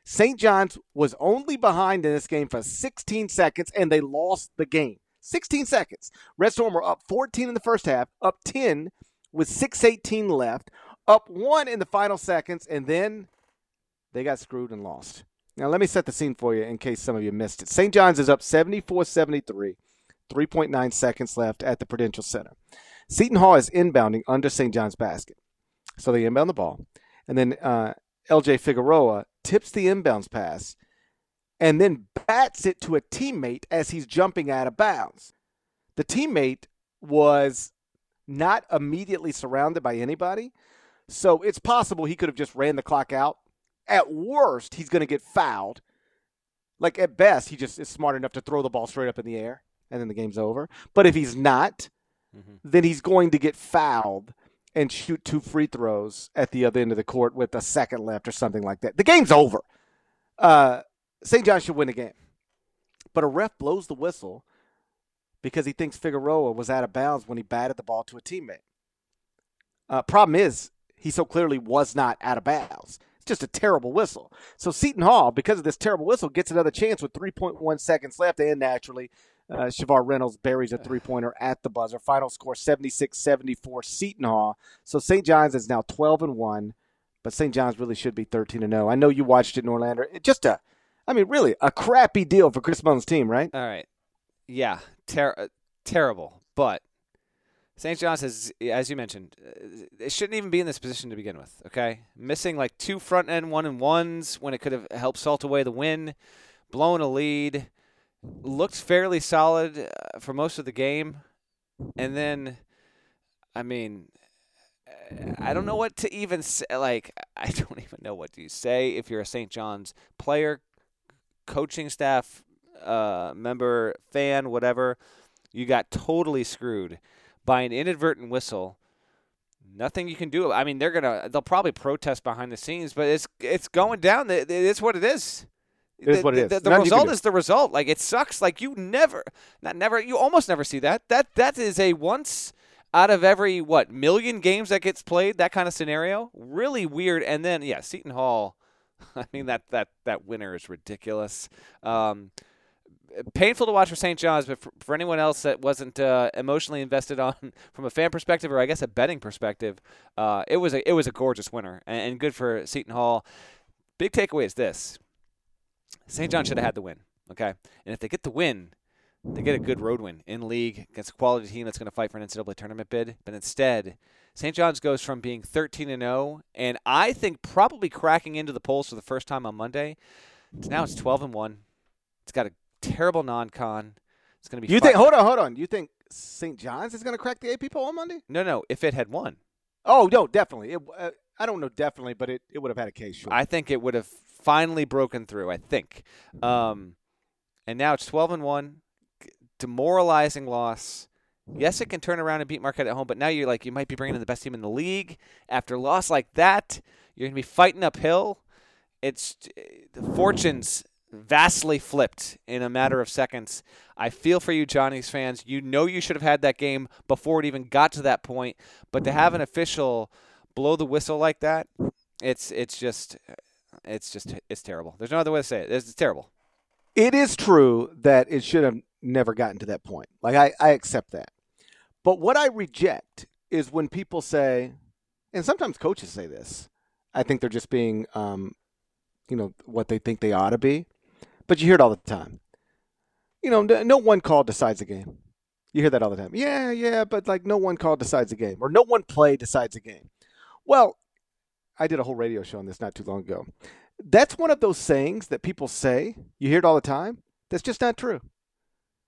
St. John's was only behind in this game for 16 seconds, and they lost the game. 16 seconds. Red Storm were up 14 in the first half, up 10 with 6.18 left, up one in the final seconds, and then they got screwed and lost. Now, let me set the scene for you in case some of you missed it. St. John's is up 74 73, 3.9 seconds left at the Prudential Center. Seton Hall is inbounding under St. John's basket. So they inbound the ball. And then uh, LJ Figueroa tips the inbounds pass and then bats it to a teammate as he's jumping out of bounds. The teammate was not immediately surrounded by anybody. So it's possible he could have just ran the clock out. At worst, he's going to get fouled. Like at best, he just is smart enough to throw the ball straight up in the air and then the game's over. But if he's not, Mhm. then he's going to get fouled and shoot two free throws at the other end of the court with a second left or something like that. The game's over. Uh, St. John should win the game. But a ref blows the whistle because he thinks Figueroa was out of bounds when he batted the ball to a teammate. Uh, problem is, he so clearly was not out of bounds. It's just a terrible whistle. So Seton Hall, because of this terrible whistle, gets another chance with 3.1 seconds left, and naturally, uh, Shavar Reynolds buries a three pointer at the buzzer. Final score 76 74 Seton Hall. So St. John's is now 12 and 1, but St. John's really should be 13 and 0. I know you watched it, Norlander. It just a, I mean, really a crappy deal for Chris Mullin's team, right? All right. Yeah, ter- uh, terrible. But St. John's has, as you mentioned, uh, it shouldn't even be in this position to begin with. Okay, missing like two front end one and ones when it could have helped salt away the win, blown a lead, looked fairly solid uh, for most of the game, and then, I mean, I don't know what to even say. Like, I don't even know what to say if you're a St. John's player, coaching staff uh, member, fan, whatever. You got totally screwed by an inadvertent whistle. Nothing you can do. I mean, they're gonna. They'll probably protest behind the scenes, but it's it's going down. It's what it is. It is the, what it is. The, the result is the result. Like it sucks. Like you never, not never. You almost never see that. That that is a once out of every what million games that gets played. That kind of scenario. Really weird. And then yeah, Seton Hall. I mean that that that winner is ridiculous. Um, painful to watch for St. John's, but for, for anyone else that wasn't uh, emotionally invested on from a fan perspective or I guess a betting perspective, uh, it was a it was a gorgeous winner and, and good for Seton Hall. Big takeaway is this: St. John should have had the win. Okay, and if they get the win, they get a good road win in league against a quality team that's going to fight for an NCAA tournament bid. But instead, St. John's goes from being 13 and 0, and I think probably cracking into the polls for the first time on Monday. To now it's 12 and 1. It's got a terrible non-con. It's going to be. You think? Hold on, hold on. You think St. John's is going to crack the AP poll on Monday? No, no. If it had won, Oh no, definitely. It, uh, I don't know definitely, but it, it would have had a case. Sure. I think it would have finally broken through. I think. Um, and now it's 12 and 1. Demoralizing loss. Yes, it can turn around and beat Marquette at home, but now you're like you might be bringing in the best team in the league after a loss like that. You're going to be fighting uphill. It's the fortunes vastly flipped in a matter of seconds. I feel for you, Johnny's fans. You know you should have had that game before it even got to that point, but to have an official blow the whistle like that, it's it's just it's just it's terrible. There's no other way to say it. It's, it's terrible. it is true that it should have never gotten to that point. Like I, I accept that. But what I reject is when people say, and sometimes coaches say this. I think they're just being, um, you know, what they think they ought to be. But you hear it all the time. You know, no, one call decides a game. You hear that all the time. Yeah, yeah, but like no one call decides a game, or no one play decides a game. Well, I did a whole radio show on this not too long ago. That's one of those sayings that people say. You hear it all the time. That's just not true.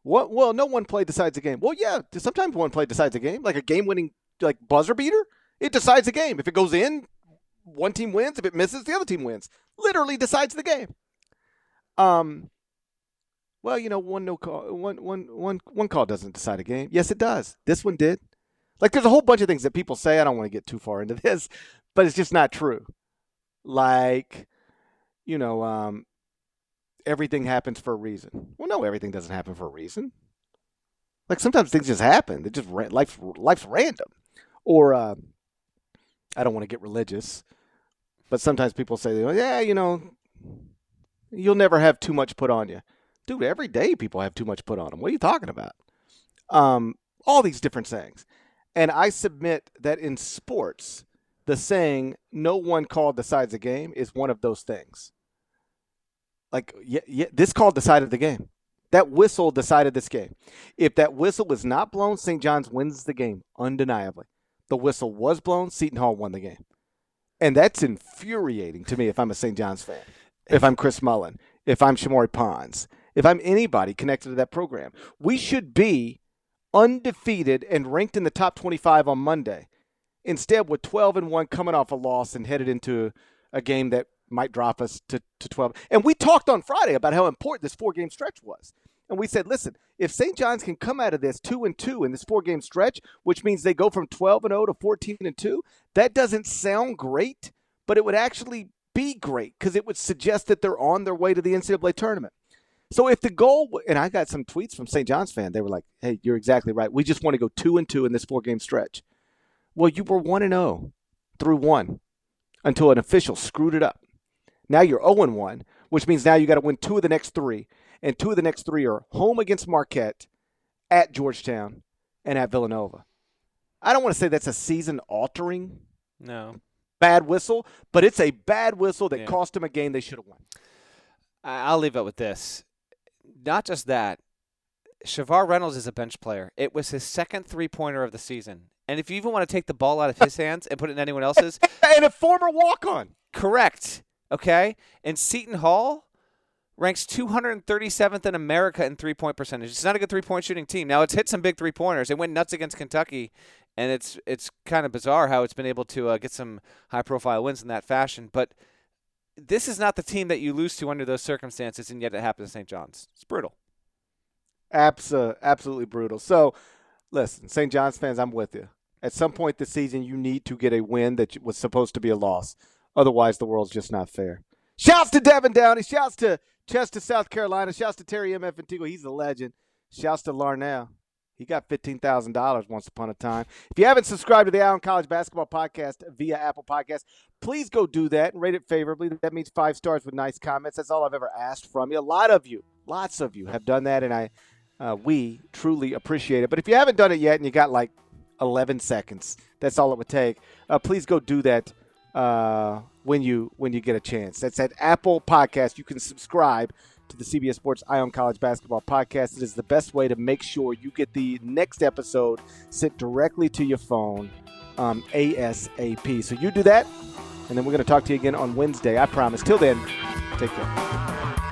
What? Well, no one play decides a game. Well, yeah, sometimes one play decides a game, like a game-winning like buzzer beater. It decides a game. If it goes in, one team wins. If it misses, the other team wins. Literally decides the game. Um. Well, you know, one no call, one one one one call doesn't decide a game. Yes, it does. This one did. Like, there's a whole bunch of things that people say. I don't want to get too far into this, but it's just not true. Like, you know, um, everything happens for a reason. Well, no, everything doesn't happen for a reason. Like sometimes things just happen. They just ra- life life's random. Or uh, I don't want to get religious, but sometimes people say, "Yeah, you know, you'll never have too much put on you." Dude, every day people have too much put on them. What are you talking about? Um, all these different sayings. And I submit that in sports, the saying "no one call decides a game" is one of those things. Like, yeah, yeah, this call decided the game. That whistle decided this game. If that whistle was not blown, St. John's wins the game undeniably. The whistle was blown, Seton Hall won the game, and that's infuriating to me if I'm a St. John's fan. If I'm Chris Mullin, if I'm Shamorie Ponds, if I'm anybody connected to that program, we should be undefeated and ranked in the top 25 on Monday. Instead, with 12 and 1 coming off a loss and headed into a game that might drop us to, to 12. And we talked on Friday about how important this four game stretch was. And we said, listen, if St. John's can come out of this 2 and 2 in this four game stretch, which means they go from 12 and 0 to 14 and 2, that doesn't sound great, but it would actually be great because it would suggest that they're on their way to the NCAA tournament. So if the goal, and I got some tweets from St. John's fan, they were like, "Hey, you're exactly right. We just want to go two and two in this four game stretch." Well, you were one and zero through one until an official screwed it up. Now you're zero and one, which means now you got to win two of the next three, and two of the next three are home against Marquette, at Georgetown, and at Villanova. I don't want to say that's a season altering No, bad whistle, but it's a bad whistle that Yeah. cost them a game they should have won. I'll leave it with this. Not just that. Shavar Reynolds is a bench player. It was his second three pointer of the season. And if you even want to take the ball out of his hands and put it in anyone else's, and a former walk on. Correct. Okay. And Seton Hall ranks 237th in America in three point percentage. It's not a good three point shooting team. Now it's hit some big three pointers. It went nuts against Kentucky, and it's it's kind of bizarre how it's been able to uh, get some high profile wins in that fashion. But this is not the team that you lose to under those circumstances, and yet it happened to St. John's. It's brutal. Abso- absolutely brutal. So, listen, St. John's fans, I'm with you. At some point this season, you need to get a win that was supposed to be a loss. Otherwise, the world's just not fair. Shouts to Devin Downey. Shouts to Chester, South Carolina. Shouts to Terry M.F. Antigua. He's a legend. Shouts to Larnell. He got $15,000 once upon a time. If you haven't subscribed to the Eye on College Basketball Podcast via Apple Podcast, please go do that and rate it favorably. That means five stars with nice comments. That's all I've ever asked from you. A lot of you, lots of you have done that, and I, uh, we truly appreciate it. But if you haven't done it yet and you got like 11 seconds, that's all it would take. Uh, please go do that uh, when you when you get a chance. That's at Apple Podcast. You can subscribe to the CBS Sports Eye on College Basketball Podcast. It is the best way to make sure you get the next episode sent directly to your phone um, ASAP. So you do that, and then we're going to talk to you again on Wednesday. I promise. Till then, take care.